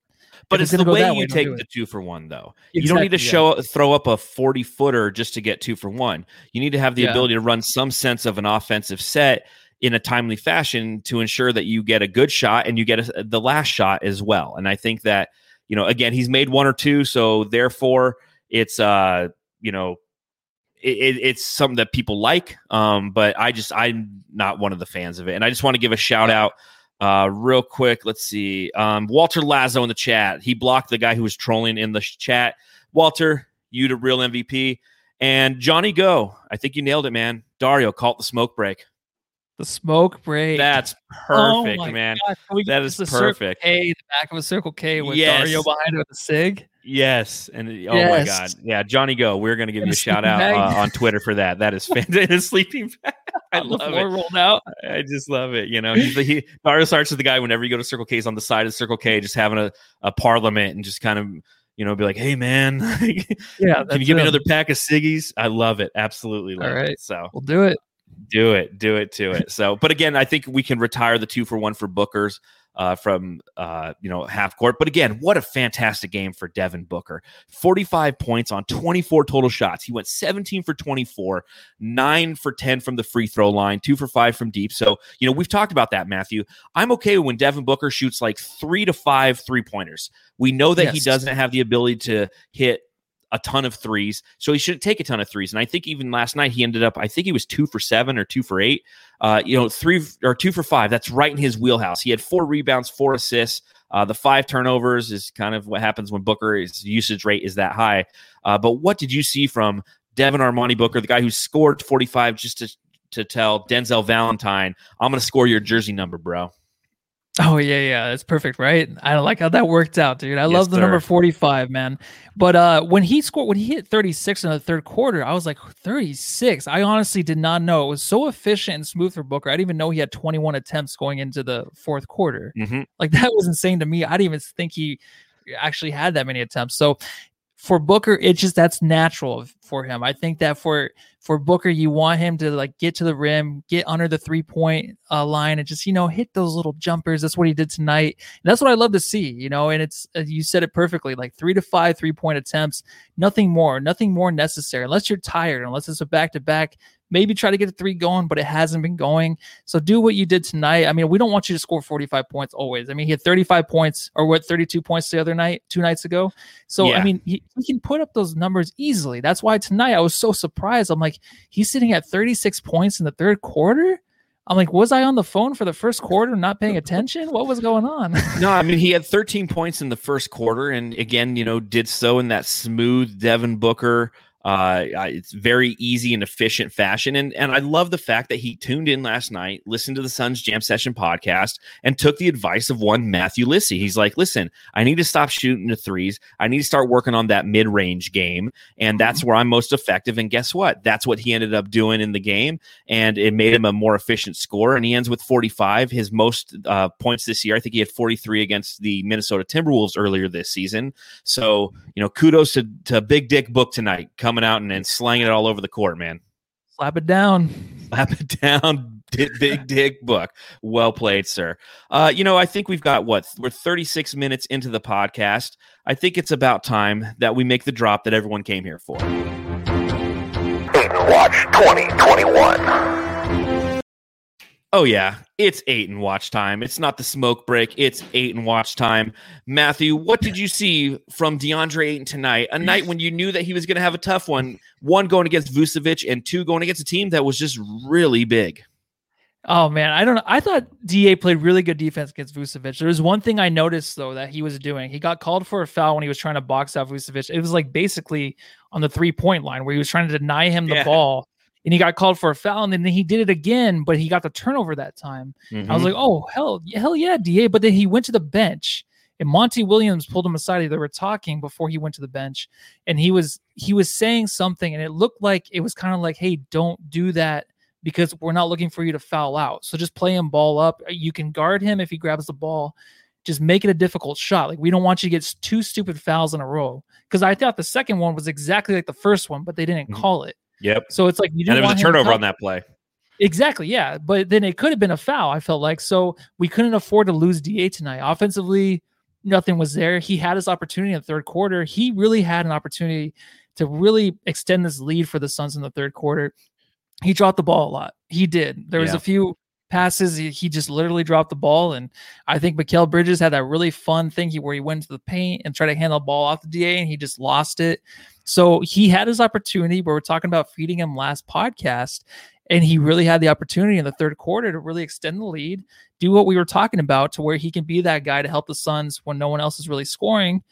but it's, it's the way you way, take the two for one, though. Exactly, you don't need to yeah. show throw up a forty footer just to get two for one. You need to have the yeah. ability to run some sense of an offensive set in a timely fashion to ensure that you get a good shot and you get a, the last shot as well. And I think that you know, again, he's made one or two, so therefore it's uh, you know, it, it's something that people like. Um, but I just I'm not one of the fans of it, and I just want to give a shout out. Uh, real quick, let's see. Um, Walter Lazo in the chat. He blocked the guy who was trolling in the chat. Walter, you the real MVP. And Johnny Go, I think you nailed it, man. Dario, call it the smoke break. The smoke break. That's oh perfect, oh man. That is perfect. K, the back of a Circle K with yes. Dario behind it with a sig. Yes, and oh yes. my god, yeah, Johnny Go. We're gonna give and you a shout out uh, on Twitter for that. That is fantastic. sleeping bag. I love it. Rolled out. I just love it. You know, he's the, he Dario Saric is the guy. Whenever you go to Circle K, he's on the side of Circle K, just having a, a parliament and just kind of you know, be like, "Hey, man, yeah, can you give him. me another pack of ciggies?" I love it, absolutely. Love All right, it. so we'll do it. Do it, do it, do it. So, but again, I think we can retire the two for one for Booker's uh, from uh, you know half court. But again, what a fantastic game for Devin Booker! Forty-five points on twenty-four total shots. He went seventeen for twenty-four, nine for ten from the free throw line, two for five from deep. So you know we've talked about that, Matthew. I'm okay when Devin Booker shoots like three to five three pointers. We know that yes. he doesn't have the ability to hit a ton of threes, so he shouldn't take a ton of threes. And I think even last night he ended up, I think he was two for seven or two for eight. Uh, you know, three or two for five. That's right in his wheelhouse. He had four rebounds, four assists. Uh, the five turnovers is kind of what happens when Booker's usage rate is that high. Uh, but what did you see from Devin Armani Booker, the guy who scored 45 just to, to tell Denzel Valentine, I'm going to score your jersey number, bro? Oh yeah, yeah, that's perfect, right? I like how that worked out, dude. I Yes, love the number 45, man. But uh when he scored when he hit 36 in the third quarter, I was like 36. I honestly did not know. It was so efficient and smooth for Booker. I didn't even know he had 21 attempts going into the fourth quarter. hmm Like that was insane to me. I didn't even think he actually had that many attempts. So for Booker, it's just that's natural for him. I think that for for Booker, you want him to like get to the rim, get under the three point uh, line, and just you know hit those little jumpers. That's what he did tonight. And that's what I love to see. You know, and it's you said it perfectly. Like three to five three point attempts, nothing more, nothing more necessary. Unless you're tired, unless it's a back to back. Maybe try to get the three going, but it hasn't been going. So do what you did tonight. I mean, we don't want you to score 45 points always. I mean, he had 35 points or what 32 points the other night, two nights ago. So Yeah. I mean, he, he can put up those numbers easily. That's why tonight I was so surprised. I'm like, he's sitting at 36 points in the third quarter. I'm like, was I on the phone for the first quarter, not paying attention? What was going on? No, I mean he had 13 points in the first quarter, and again, you know, did so in that smooth Devin Booker. Uh, it's very easy and efficient fashion, and and I love the fact that he tuned in last night, listened to the Suns Jam Session podcast, and took the advice of one Matthew Lissy. He's like, "Listen, I need to stop shooting the threes. I need to start working on that mid range game, and that's where I'm most effective." And guess what? That's what he ended up doing in the game, and it made him a more efficient scorer. And he ends with 45, his most uh, points this year. I think he had 43 against the Minnesota Timberwolves earlier this season. So, you know, kudos to, to Big Dick Book tonight, coming out and, and slanging it all over the court, man. Slap it down. Slap it down, Di- Big Dick Book. Well played, sir. Uh, you know, I think we've got what? We're 36 minutes into the podcast. I think it's about time that we make the drop that everyone came here for. Watch 2021. Oh yeah, it's Ayton watch time. It's not the smoke break. It's Ayton watch time. Matthew, what did you see from DeAndre Ayton tonight? A night when you knew that he was going to have a tough one. One going against Vucevic, and two going against a team that was just really big. Oh man, I don't know. I thought Da played really good defense against Vucevic. There was one thing I noticed though that he was doing. He got called for a foul when he was trying to box out Vucevic. It was like basically on the three point line where he was trying to deny him the Yeah. ball, and he got called for a foul, and then he did it again, but he got the turnover that time. I was like, oh hell, hell yeah, Da. But then he went to the bench, and Monty Williams pulled him aside. They were talking before he went to the bench, and he was he was saying something, and it looked like it was kind of like, hey, don't do that because we're not looking for you to foul out. So just play him ball up. You can guard him if he grabs the ball. Just make it a difficult shot. Like we don't want you to get two stupid fouls in a row. Because I thought the second one was exactly like the first one, but they didn't Mhm. call it. Yep. So it's like you And didn't there was a turnover on that play. Exactly, yeah. But then it could have been a foul, I felt like. So we couldn't afford to lose DA tonight. Offensively, nothing was there. He had his opportunity in the third quarter. He really had an opportunity to really extend this lead for the Suns in the third quarter. He dropped the ball a lot. He did. There was Yeah. a few passes he, he just literally dropped the ball and I think Mikal Bridges had that really fun thing where he went to the paint and tried to hand the ball off the DA and he just lost it. So he had his opportunity where we're talking about feeding him last podcast and he really had the opportunity in the third quarter to really extend the lead, do what we were talking about to where he can be that guy to help the Suns when no one else is really scoring,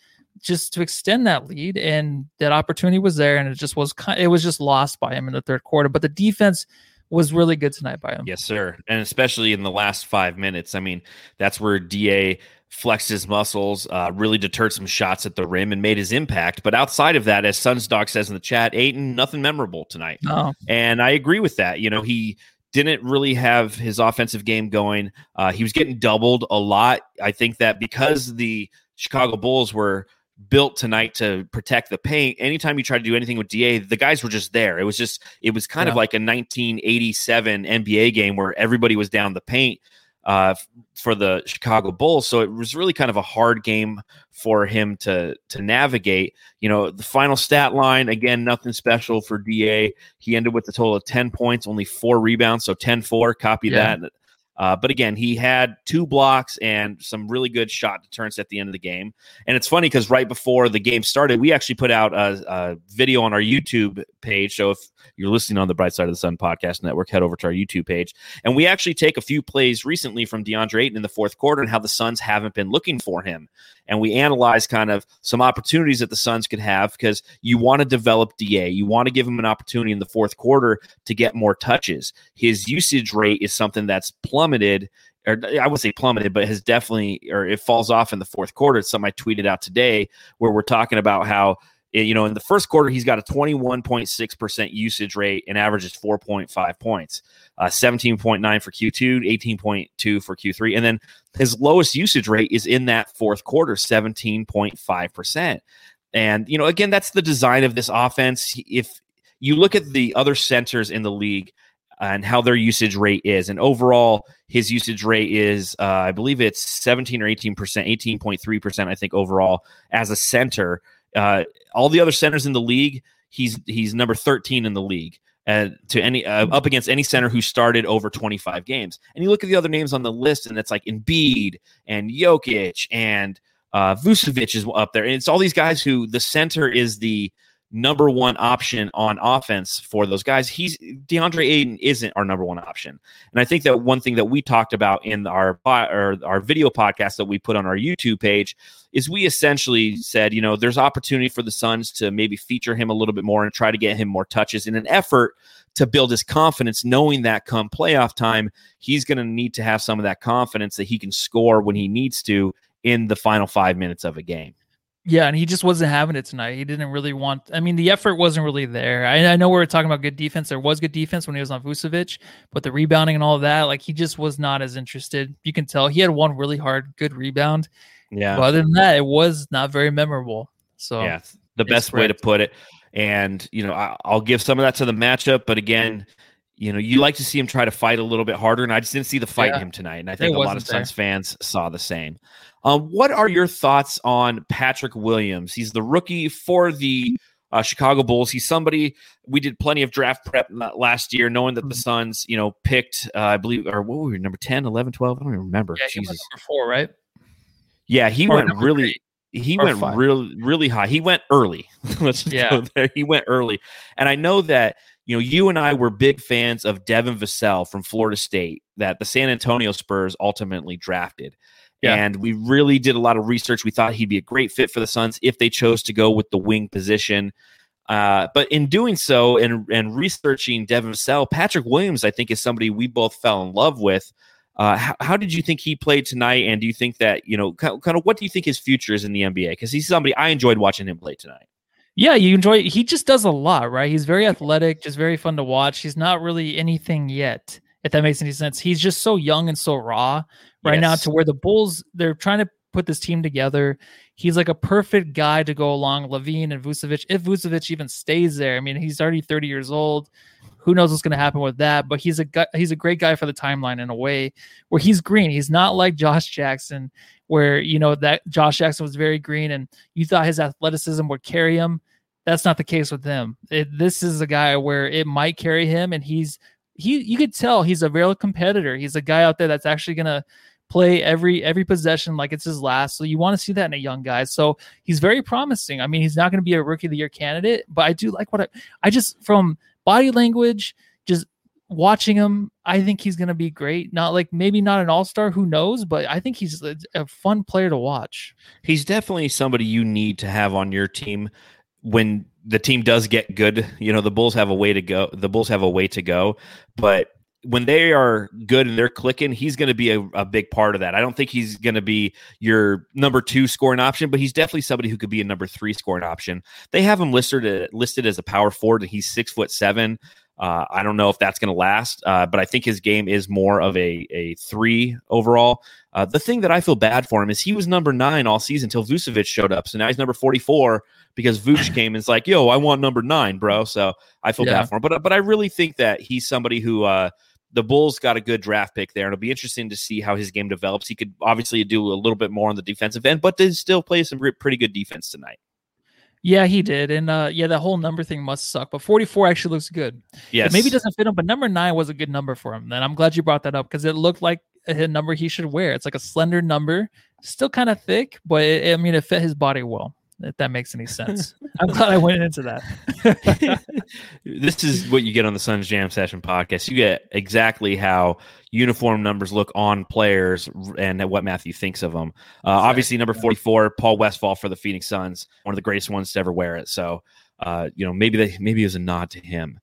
just to extend that lead. And that opportunity was there, and it just was. It was just lost by him in the third quarter. But the defense was really good tonight by him. Yes, sir. And especially in the last five minutes. I mean, that's where DA flexed his muscles, uh, really deterred some shots at the rim and made his impact. But outside of that, as Suns Dog says in the chat, Ayton, nothing memorable tonight. No, And I agree with that. You know, he didn't really have his offensive game going. Uh, he was getting doubled a lot. I think that because the Chicago Bulls were built tonight to protect the paint, anytime you try to do anything with DA, the guys were just there. It was just, it was kind of like a 1987 NBA game where everybody was down the paint uh, for the Chicago Bulls. So it was really kind of a hard game for him to to navigate. You know, the final stat line again, nothing special for Da. He ended with a total of 10 points, only four rebounds, so 10-4. Copy Yeah. that. Uh, but again, he had two blocks and some really good shot deterrence at the end of the game. And it's funny because right before the game started, we actually put out a, a video on our YouTube page. So if you're listening on the Bright Side of the Sun podcast network, head over to our YouTube page. And we actually take a few plays recently from DeAndre Ayton in the fourth quarter and how the Suns haven't been looking for him. And we analyze kind of some opportunities that the Suns could have because you want to develop DA. You want to give him an opportunity in the fourth quarter to get more touches. His usage rate is something that's plummeted or I would say plummeted, but has definitely, or it falls off in the fourth quarter. It's something I tweeted out today where we're talking about how, eh, you know, in the first quarter, he's got a 21.6% usage rate and averages 4.5 points, uh, 17.9 for Q2, 18.2 for Q3. And then his lowest usage rate is in that fourth quarter, 17.5%. And, you know, again, that's the design of this offense. If you look at the other centers in the league, and how their usage rate is. And overall, his usage rate is, uh, I believe it's 17 or 18%, 18.3%, I think, overall as a center. Uh, all the other centers in the league, he's he's number 13 in the league. Uh, to any uh, up against any center who started over 25 games, and you look at the other names on the list, and it's like Embiid and Jokic and uh, Vucevic is up there, and it's all these guys who the center is the number one option on offense for those guys. He's DeAndre Ayton isn't our number one option, and I think that one thing that we talked about in our or our video podcast that we put on our YouTube page is we essentially said, you know, there's opportunity for the Suns to maybe feature him a little bit more and try to get him more touches in an effort to build his confidence, knowing that come playoff time, he's going to need to have some of that confidence that he can score when he needs to in the final five minutes of a game. Yeah, and he just wasn't having it tonight. He didn't really want. I mean, the effort wasn't really there. I, I know we are talking about good defense. There was good defense when he was on Vucevic, but the rebounding and all that, like he just was not as interested. You can tell he had one really hard, good rebound. Yeah. But other than that, it was not very memorable. So yeah, the best way to put it. And you know, I, I'll give some of that to the matchup, but again, you know, you like to see him try to fight a little bit harder, and I just didn't see the fight yeah. in him tonight. And I think it a lot of Suns fans saw the same. Um, what are your thoughts on Patrick Williams? He's the rookie for the uh, Chicago Bulls. He's somebody we did plenty of draft prep last year, knowing that the mm-hmm. Suns, you know, picked, uh, I believe, or what were we, number 10, 11, 12? I don't even remember. Yeah, Jesus. number four, right? Yeah, he or went really. He went five. really, really high. He went early. Let's yeah. go there. He went early, and I know that you know you and I were big fans of Devin Vassell from Florida State that the San Antonio Spurs ultimately drafted. Yeah. And we really did a lot of research. We thought he'd be a great fit for the Suns if they chose to go with the wing position. Uh, but in doing so and and researching Devin Vassell, Patrick Williams, I think, is somebody we both fell in love with. Uh, how, how, did you think he played tonight? And do you think that you know kind of, kind of what do you think his future is in the NBA? Because he's somebody I enjoyed watching him play tonight. Yeah, you enjoy. He just does a lot, right? He's very athletic, just very fun to watch. He's not really anything yet, if that makes any sense. He's just so young and so raw, right yes. now to where the Bulls they're trying to put this team together. He's like a perfect guy to go along LaVine and Vucevic. If Vucevic even stays there, I mean, he's already 30 years old. Who knows what's going to happen with that? But he's a guy, he's a great guy for the timeline in a way where he's green. He's not like Josh Jackson, where you know that Josh Jackson was very green and you thought his athleticism would carry him. That's not the case with him. It, this is a guy where it might carry him, and he's he. You could tell he's a real competitor. He's a guy out there that's actually to play every every possession like it's his last. So you want to see that in a young guy. So he's very promising. I mean, he's not going to be a rookie of the year candidate, but I do like what I, I just from body language, just watching him, I think he's going to be great. Not like maybe not an all star, who knows, but I think he's a, a fun player to watch. He's definitely somebody you need to have on your team when the team does get good. You know, the Bulls have a way to go. The Bulls have a way to go, but when they are good and they're clicking, he's going to be a, a, big part of that. I don't think he's going to be your number two scoring option, but he's definitely somebody who could be a number three scoring option. They have him listed listed as a power forward, and he's six foot seven. Uh, I don't know if that's going to last, uh, but I think his game is more of a a three overall. Uh, the thing that I feel bad for him is he was number nine all season until Vucevic showed up, so now he's number forty four because Vooch came and is like, "Yo, I want number nine, bro." So I feel yeah. bad for him, but but I really think that he's somebody who uh, the Bulls got a good draft pick there. and It'll be interesting to see how his game develops. He could obviously do a little bit more on the defensive end, but did still play some pretty good defense tonight. Yeah, he did. And uh, yeah, that whole number thing must suck. But 44 actually looks good. Yes. It maybe doesn't fit him, but number nine was a good number for him. And I'm glad you brought that up because it looked like a number he should wear. It's like a slender number, still kind of thick, but it, I mean, it fit his body well if that makes any sense. I'm glad I went into that. this is what you get on the Suns Jam Session podcast. You get exactly how uniform numbers look on players and what Matthew thinks of them. Uh, obviously, number 44, Paul Westphal for the Phoenix Suns, one of the greatest ones to ever wear it. So, uh, you know, maybe they, maybe it was a nod to him.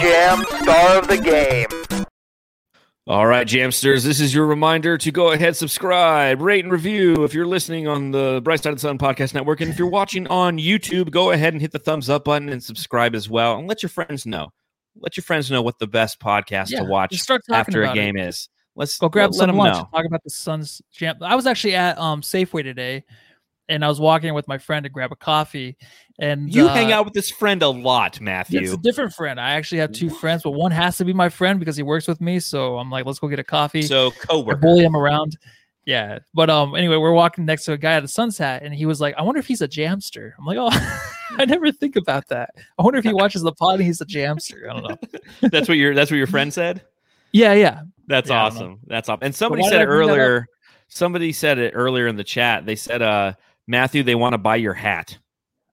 Jam star of the game. All right, Jamsters, this is your reminder to go ahead, subscribe, rate, and review if you're listening on the Bright Side of the Sun Podcast Network. And if you're watching on YouTube, go ahead and hit the thumbs up button and subscribe as well. And let your friends know. Let your friends know what the best podcast Yeah, to watch after a game is. Let's Go grab let, some them lunch. know. Talk about the Suns jam. I was actually at um Safeway today, and I was walking with my friend to grab a coffee. And You uh, hang out with this friend a lot, yeah, Matthew. It's a different friend. I actually have two friends, but one has to be my friend because he works with me. So I'm like, let's go get a coffee. So I coworker. bully him around. Yeah. But um anyway, we're walking next to a guy at a sunset and he was like, I wonder if he's a jamster. I'm like, oh I never think about that. I wonder if he watches the pod and he's a jamster. I don't know. that's what your that's what your friend said. Yeah, yeah. That's Yeah, I don't know. awesome. That's awesome. And somebody said it I bring that up? earlier. Somebody said it earlier in the chat. They said, uh, Matthew, they want to buy your hat.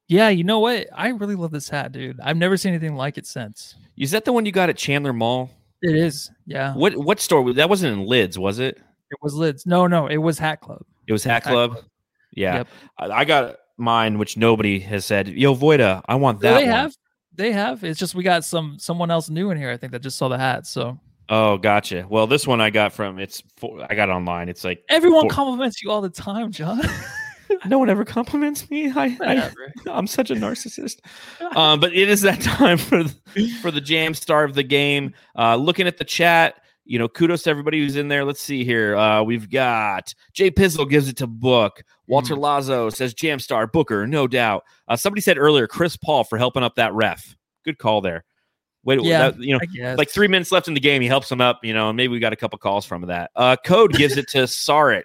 Yeah, you know what? I really love this hat, dude. I've never seen anything like it since. Is that the one you got at Chandler Mall? It is. Yeah. What what store? That wasn't in Lids, was it? It was lids. No, no, it was Hat Club. It was Hat Hat Club. Club. Yeah, Yep. I, I got mine, which nobody has said. Yo, Voida, I want that. they one." have. They have. It's just we got some someone else new in here. I think that just saw the hat. So Oh, gotcha. Well, this one I got from it's. I got it online. It's like everyone For- compliments you all the time, John. no one ever compliments me. I, I Whatever. I'm such a narcissist. um, but it is that time for the, for the jam star of the game. Uh, looking at the chat, you know, kudos to everybody who's in there. Let's see here. Uh, we've got Jay Pizzle gives it to Book. Walter Lazo says jam star Booker, no doubt. Uh, somebody said earlier Chris Paul for helping up that ref. Good call there. Wait, Yeah, that- you know, like three minutes left in the game, he helps him up, you know, and maybe we got a couple calls from that. Uh, Code gives it to Saric.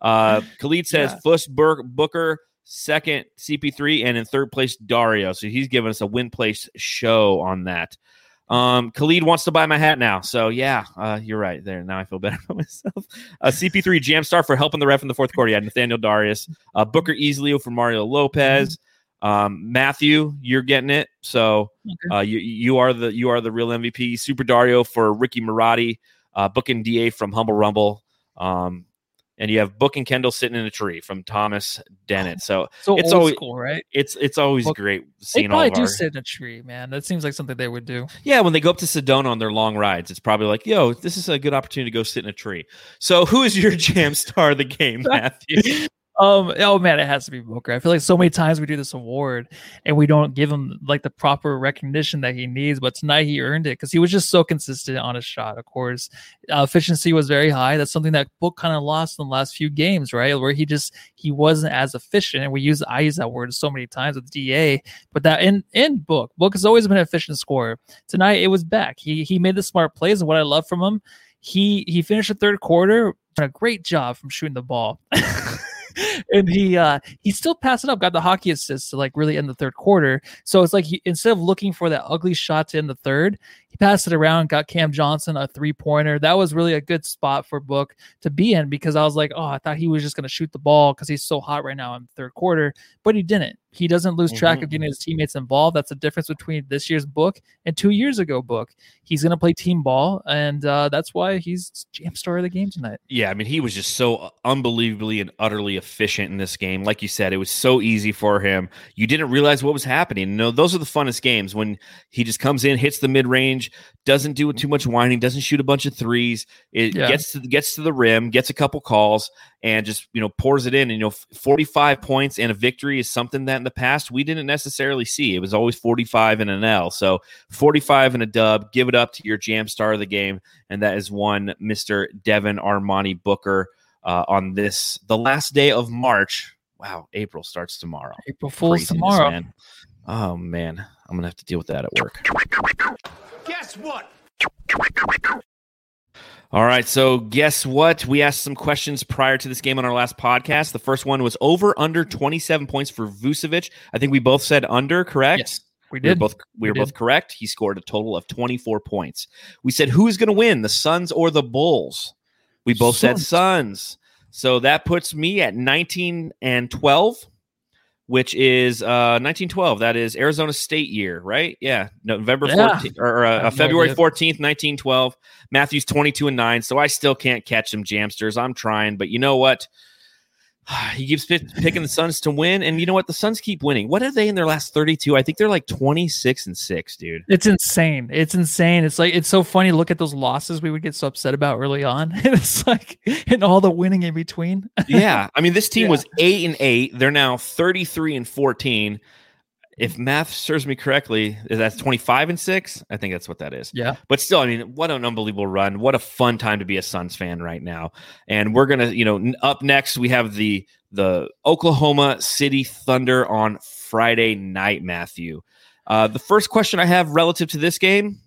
Uh, Khalid says Yeah. Bur- Booker, second CP3, and in third place Dario. So he's giving us a win place show on that. Um, Khalid wants to buy my hat now. So yeah, uh, you're right there. Now I feel better about myself. Uh, CP3 Jamstar for helping the ref in the fourth quarter. Yeah, Nathaniel Darius. Uh, Booker Easley for Mario Lopez. Um, Matthew, you're getting it. So uh, you you are the you are the real MVP. Super Dario for Ricky Marotti. Uh, Book and Da from Humble Rumble. Um, and you have Book and Kendall sitting in a tree from Thomas Dennett. So so it's always- school, right? it's it's always great They seeing all probably of do our sit in a tree, man. That seems like something they would do. yeah, when they go up to Sedona on their long rides, it's probably like, yo, this is a good opportunity to go sit in a tree. So, who is your jam star of the game, Matthew? Um, oh man, it has to be Booker. I feel like so many times we do this award and we don't give him like the proper recognition that he needs, but tonight he earned it because he was just so consistent on his shot. Of course, uh, efficiency was very high. That's something that Book kind of lost in the last few games, right? Where he just he wasn't as efficient, and we use I use that word so many times with Da, but that in in Book, Book has always been an efficient scorer. Tonight it was back. He he made the smart plays, and what I love from him, he he finished the third quarter. A great job from shooting the ball. and he uh he still passed it up got the hockey assist to like really end the third quarter. So it's like he, instead of looking for that ugly shot to end the third he passed it around got cam johnson a three pointer that was really a good spot for book to be in because i was like oh i thought he was just going to shoot the ball because he's so hot right now in the third quarter but he didn't he doesn't lose track of Mhm. getting his teammates involved that's the difference between this year's book and two years ago book he's going to play team ball and uh that's why he's jam star of the game tonight Yeah, I mean, he was just so unbelievably and utterly efficient in this game. Like you said, it was so easy for him. You didn't realize what was happening. You know, those are the funnest games when he just comes in, hits the mid range, doesn't do too much whining, doesn't shoot a bunch of threes. It Yeah. gets to gets to the rim, gets a couple calls, and just you know pours it in. And you know, forty five points and a victory is something that in the past we didn't necessarily see. It was always forty five and an L. So forty five and a dub. Give it up to your jam star of the game and that is one Mr. Devin Armani Booker uh, on this the last day of March. Wow, April starts tomorrow. april fools Craziness, tomorrow man. Oh man, I'm gonna have to deal with that at work. Guess what? All right, so guess what? We asked some questions prior to this game on our last podcast. The first one was over under 27 points for Vucevic. I think we both said under, correct? Yes, we We were did. both we We were both correct. He scored a total of 24 points. We said who's going to win, the Suns or the Bulls? We both said Suns. Suns. So that puts me at 19 and 12, which is uh 1912. That is Arizona State year, right? Yeah, November Yeah. 14th or uh, February 14th, 1912. Matthews 22 and 9. So I still can't catch them, jamsters. I'm trying, but you know what? he keeps pick, picking the Suns to win, and you know what? The Suns keep winning. What are they in their last thirty-two? I think they're like twenty-six and six, dude. It's insane. It's insane. It's like it's so funny look at those losses we would get so upset about early on. it's like and all the winning in between. yeah, I mean, this team Yeah. was eight and eight. They're now thirty-three and fourteen. If math serves me correctly, that's twenty-five and six. I think that's what that is. Yeah. But still, I mean, what an unbelievable run! What a fun time to be a Suns fan right now. And we're gonna, you know, up next we have the the Oklahoma City Thunder on Friday night. Matthew, uh, the first question I have relative to this game: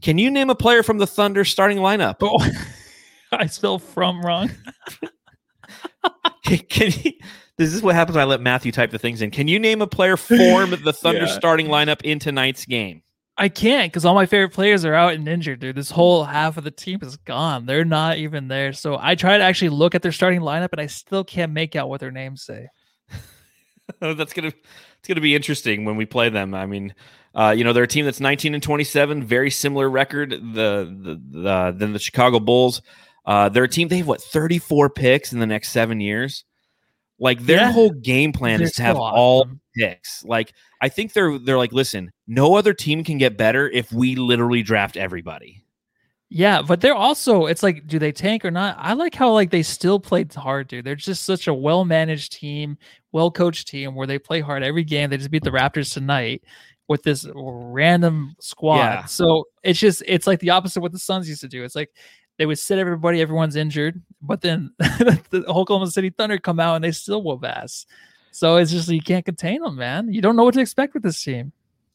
Can you name a player from the Thunder starting lineup? Oh, I spelled from wrong. Can, can you, this is what happens when I let Matthew type the things in. Can you name a player form the Thunder Yeah. starting lineup in tonight's game? I can't because all my favorite players are out and injured, dude. This whole half of the team is gone. They're not even there. So I try to actually look at their starting lineup, and I still can't make out what their names say. Oh, that's gonna it's gonna be interesting when we play them. I mean, uh, you know, they're a team that's 19 and 27, very similar record the the, the than the Chicago Bulls. Uh, they're a team they have what 34 picks in the next seven years. Like their Yeah. whole game plan They're is to have so all awesome. picks. Like I think they're they're like, listen, no other team can get better if we literally draft everybody. Yeah, but they're also it's like, do they tank or not? I like how like they still played hard, dude. They're just such a well managed team, well coached team where they play hard every game. They just beat the Raptors tonight with this random squad. Yeah. So it's just it's like the opposite of what the Suns used to do. It's like they would sit everybody, everyone's injured, but then the Oklahoma City Thunder come out and they still whoop ass. So it's just you can't contain them, man. You don't know what to expect with this team.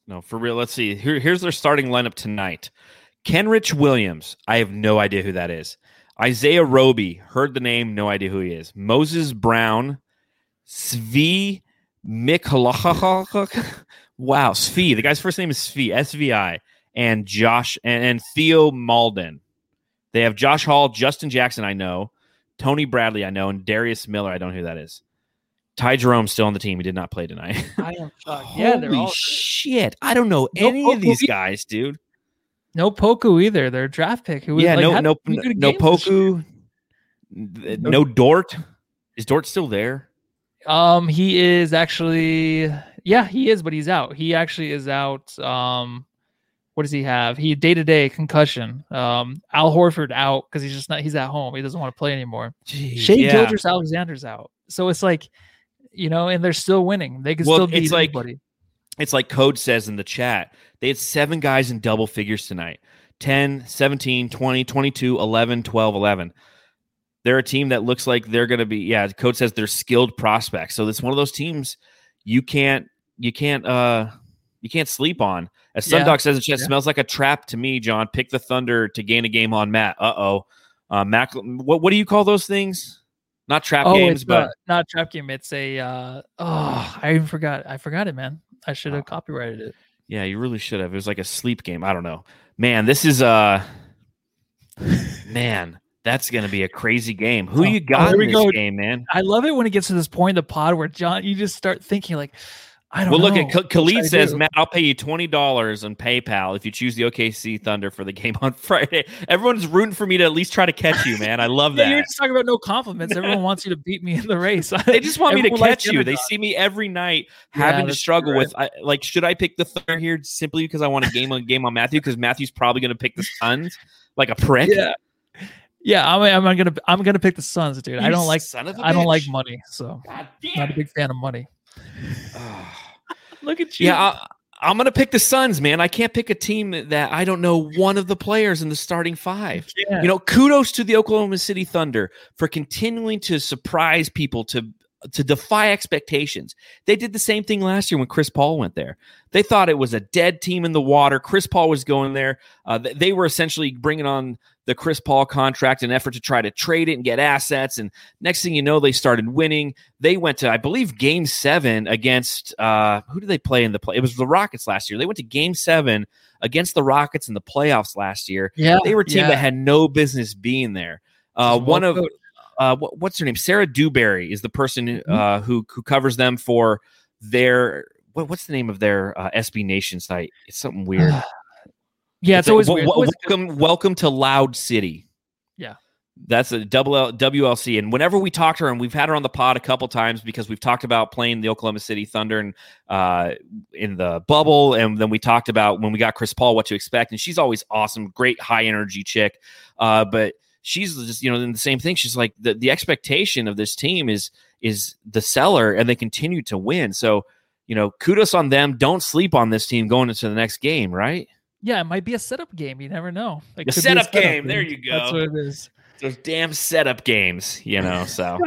No, for real. Let's see. Here, here's their starting lineup tonight. Kenrich Williams. I have no idea who that is. Isaiah Roby. Heard the name. No idea who he is. Moses Brown. Svi Mykhailiuk. Wow, Svi. The guy's first name is Svi. S V I. And Josh and, and Theo Maledon. They have Josh Hall, Justin Jackson. I know. Tony Bradley. I know, and Darius Miller. I don't know who that is. Ty Jerome's still on the team. He did not play tonight. I am shocked. Yeah, they're Holy all shit. I don't know No any of these either. guys, dude. no Poku either. Their draft pick. Who was, yeah, like, no, no, no games this year. Poku. n- No Dort. Is Dort still there? Um, he is actually, yeah, he is, but he's out. He actually is out. Um, what does he have? He day to day concussion. Um, Al Horford out because he's just not. He's at home. He doesn't want to play anymore. Jeez, Shai yeah. Gilgeous Alexander's out. So it's like, you know, and they're still winning. They can Well, still beat it's like- anybody. It's like Code says in the chat. They had seven guys in double figures tonight 10, 17, 20, 22, 11, 12, 11. They're a team that looks like they're going to be, yeah, Code says they're skilled prospects. So it's one of those teams you can't, you can't, uh, you can't sleep on. As Yeah. Suns Dog says, in chat, Yeah. smells like a trap to me, John. Pick the Thunder to gain a game on Matt. Uh oh. Uh, Mac, what, what do you call those things? Not trap Oh, games, but uh, not trap game. It's a. Uh, oh, I even forgot. I forgot it, man. I should have Oh. copyrighted it. Yeah, you really should have. It was like a sleep game. I don't know. Man, this is uh man, that's gonna be a crazy game. Who Oh, you oh, got here in this go. game, man? I love it when it gets to this point in the pod where John, you just start thinking like, I don't Well, know. look at Kh- What should Khalid says. Matt, I'll pay you twenty dollars on PayPal if you choose the OKC Thunder for the game on Friday. Everyone's rooting for me to at least try to catch you, man. I love Yeah, you're just talking about no compliments. Everyone wants you to beat me in the race. They just want me to catch you. They see me every night Yeah, having to struggle true, with I, like, should I pick the Thunder here simply because I want a game on game on Matthew? Because Matthew's probably going to pick the Suns like a prick. Yeah, yeah. I'm, I'm gonna I'm gonna pick the Suns, dude. I don't like son of a I don't like money, so God not a big fan of money. Look at you. Yeah, I, I'm gonna pick the Suns, man. I can't pick a team that I don't know one of the players in the starting five. yeah. You know, kudos to the Oklahoma City Thunder for continuing to surprise people to to defy expectations. They did the same thing last year when Chris Paul went there. They thought it was a dead team in the water. Chris Paul was going there. Uh, they were essentially bringing on the Chris Paul contract in an effort to try to trade it and get assets. And next thing you know, they started winning. They went to, I believe, Game Seven against uh, who did they play in the play? It was the Rockets last year. They went to Game Seven against the Rockets in the playoffs last year. yeah, They were a team yeah. that had no business being there. Uh, well one of uh, what, what's her name? Sarah Dewberry is the person Mm-hmm. uh, who who covers them for their what, what's the name of their uh, SB Nation site? It's something weird. yeah, it's, like, always "Wel- weird. wel- Always- welcome welcome to Loud City. Yeah. That's a double L, WLC. And whenever we talk to her, and we've had her on the pod a couple times because we've talked about playing the Oklahoma City Thunder and uh, in the bubble, and then we talked about when we got Chris Paul what to expect. And she's always awesome, great high energy chick. Uh, but she's just you know in the same thing. She's like the the expectation of this team is is the seller, and they continue to win. So you know, kudos on them. Don't sleep on this team going into the next game, right? Yeah, it might be a setup game. You never know. It A could be setup game. There you go. That's what it is. Those damn setup games, you know. So.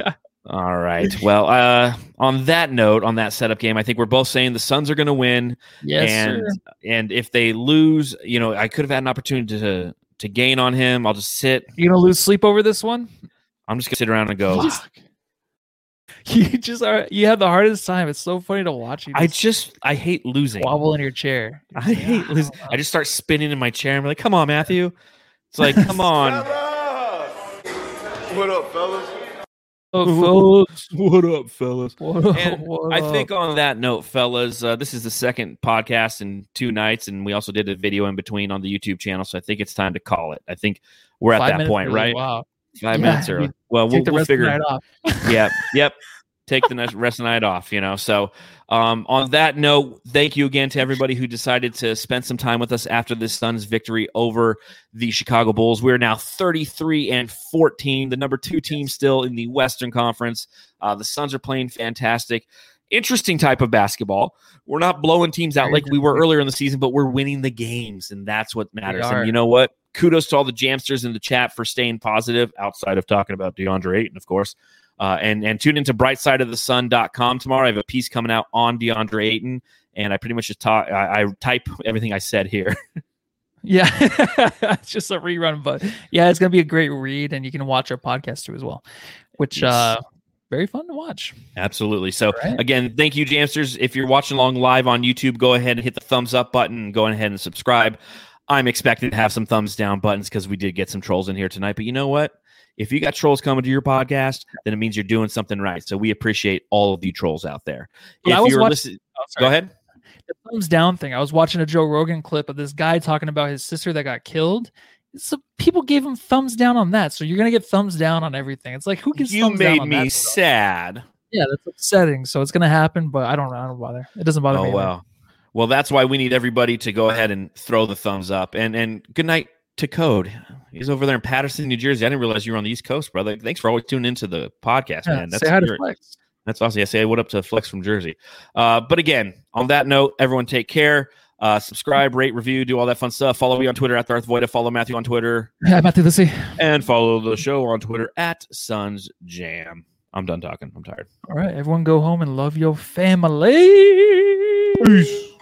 All right. Well, uh, on that note, on that setup game, I think we're both saying the Suns are going to win, yes, and sir. and if they lose, you know, I could have had an opportunity to to gain on him. I'll just sit. You gonna lose sleep over this one? I'm just gonna sit around and go. Just- You just are. You have the hardest time. It's so funny to watch you. I just just I hate losing. wobble in your chair. I hate losing. I just start spinning in my chair and be like, "Come on, Matthew." It's like, "Come on." What up, fellas? Oh, fellas. what up, fellas? What up, And what I think on that note, fellas, uh, this is the second podcast in two nights, and we also did a video in between on the YouTube channel. So I think it's time to call it. I think we're at Five that point, early, right? Wow. Five Yeah, minutes early. you Well, we'll, Take the we'll rest of the figure. night off. yep, yep. Take the rest of the night off. You know. So, um, on that note, thank you again to everybody who decided to spend some time with us after the Suns' victory over the Chicago Bulls. We're now 33 and 14, the number two team still in the Western Conference. Uh, the Suns are playing fantastic. Interesting type of basketball. We're not blowing teams out like we were earlier in the season, but we're winning the games, and that's what matters. And you know what? Kudos to all the Jamsters in the chat for staying positive outside of talking about DeAndre Ayton, of course. Uh, and and tune into brightsideofthesun.com tomorrow. I have a piece coming out on DeAndre Ayton, and I pretty much just talk. I, I type everything I said here. Yeah, it's just a rerun, but yeah, it's gonna be a great read, and you can watch our podcast too as well, which Yes. uh very fun to watch. Absolutely. So Right. again, thank you, Jamsters. If you're watching along live on YouTube, go ahead and hit the thumbs up button. Go ahead and subscribe. I'm expecting to have some thumbs down buttons because we did get some trolls in here tonight. But you know what? If you got trolls coming to your podcast, then it means you're doing something right. So we appreciate all of you trolls out there. I if was you're watching- listening, Oh, go ahead. The thumbs down thing. I was watching a Joe Rogan clip of this guy talking about his sister that got killed. So people gave him thumbs down on that. So you're gonna get thumbs down on everything. It's like who gets You thumbs down made me sad. Yeah, that's upsetting. So it's gonna happen, but I don't. I don't bother. It doesn't bother Oh me. Oh wow. Well, that's why we need everybody to go ahead and throw the thumbs up. And and good night to Code. He's over there in Paterson, New Jersey. I didn't realize you were on the East Coast, brother. Thanks for always tuning into the podcast, Yeah, man. That's say hi to Flex. That's awesome. Yeah, say what up to Flex from Jersey. Uh, but again, on that note, everyone take care. Uh, subscribe, rate, review, do all that fun stuff. Follow me on Twitter at Darth Voida. Follow Matthew on Twitter Yeah, Matthew, let's see. and follow the show on Twitter at Suns Jam. I'm done talking. I'm tired. All right, everyone, go home and love your family. Peace.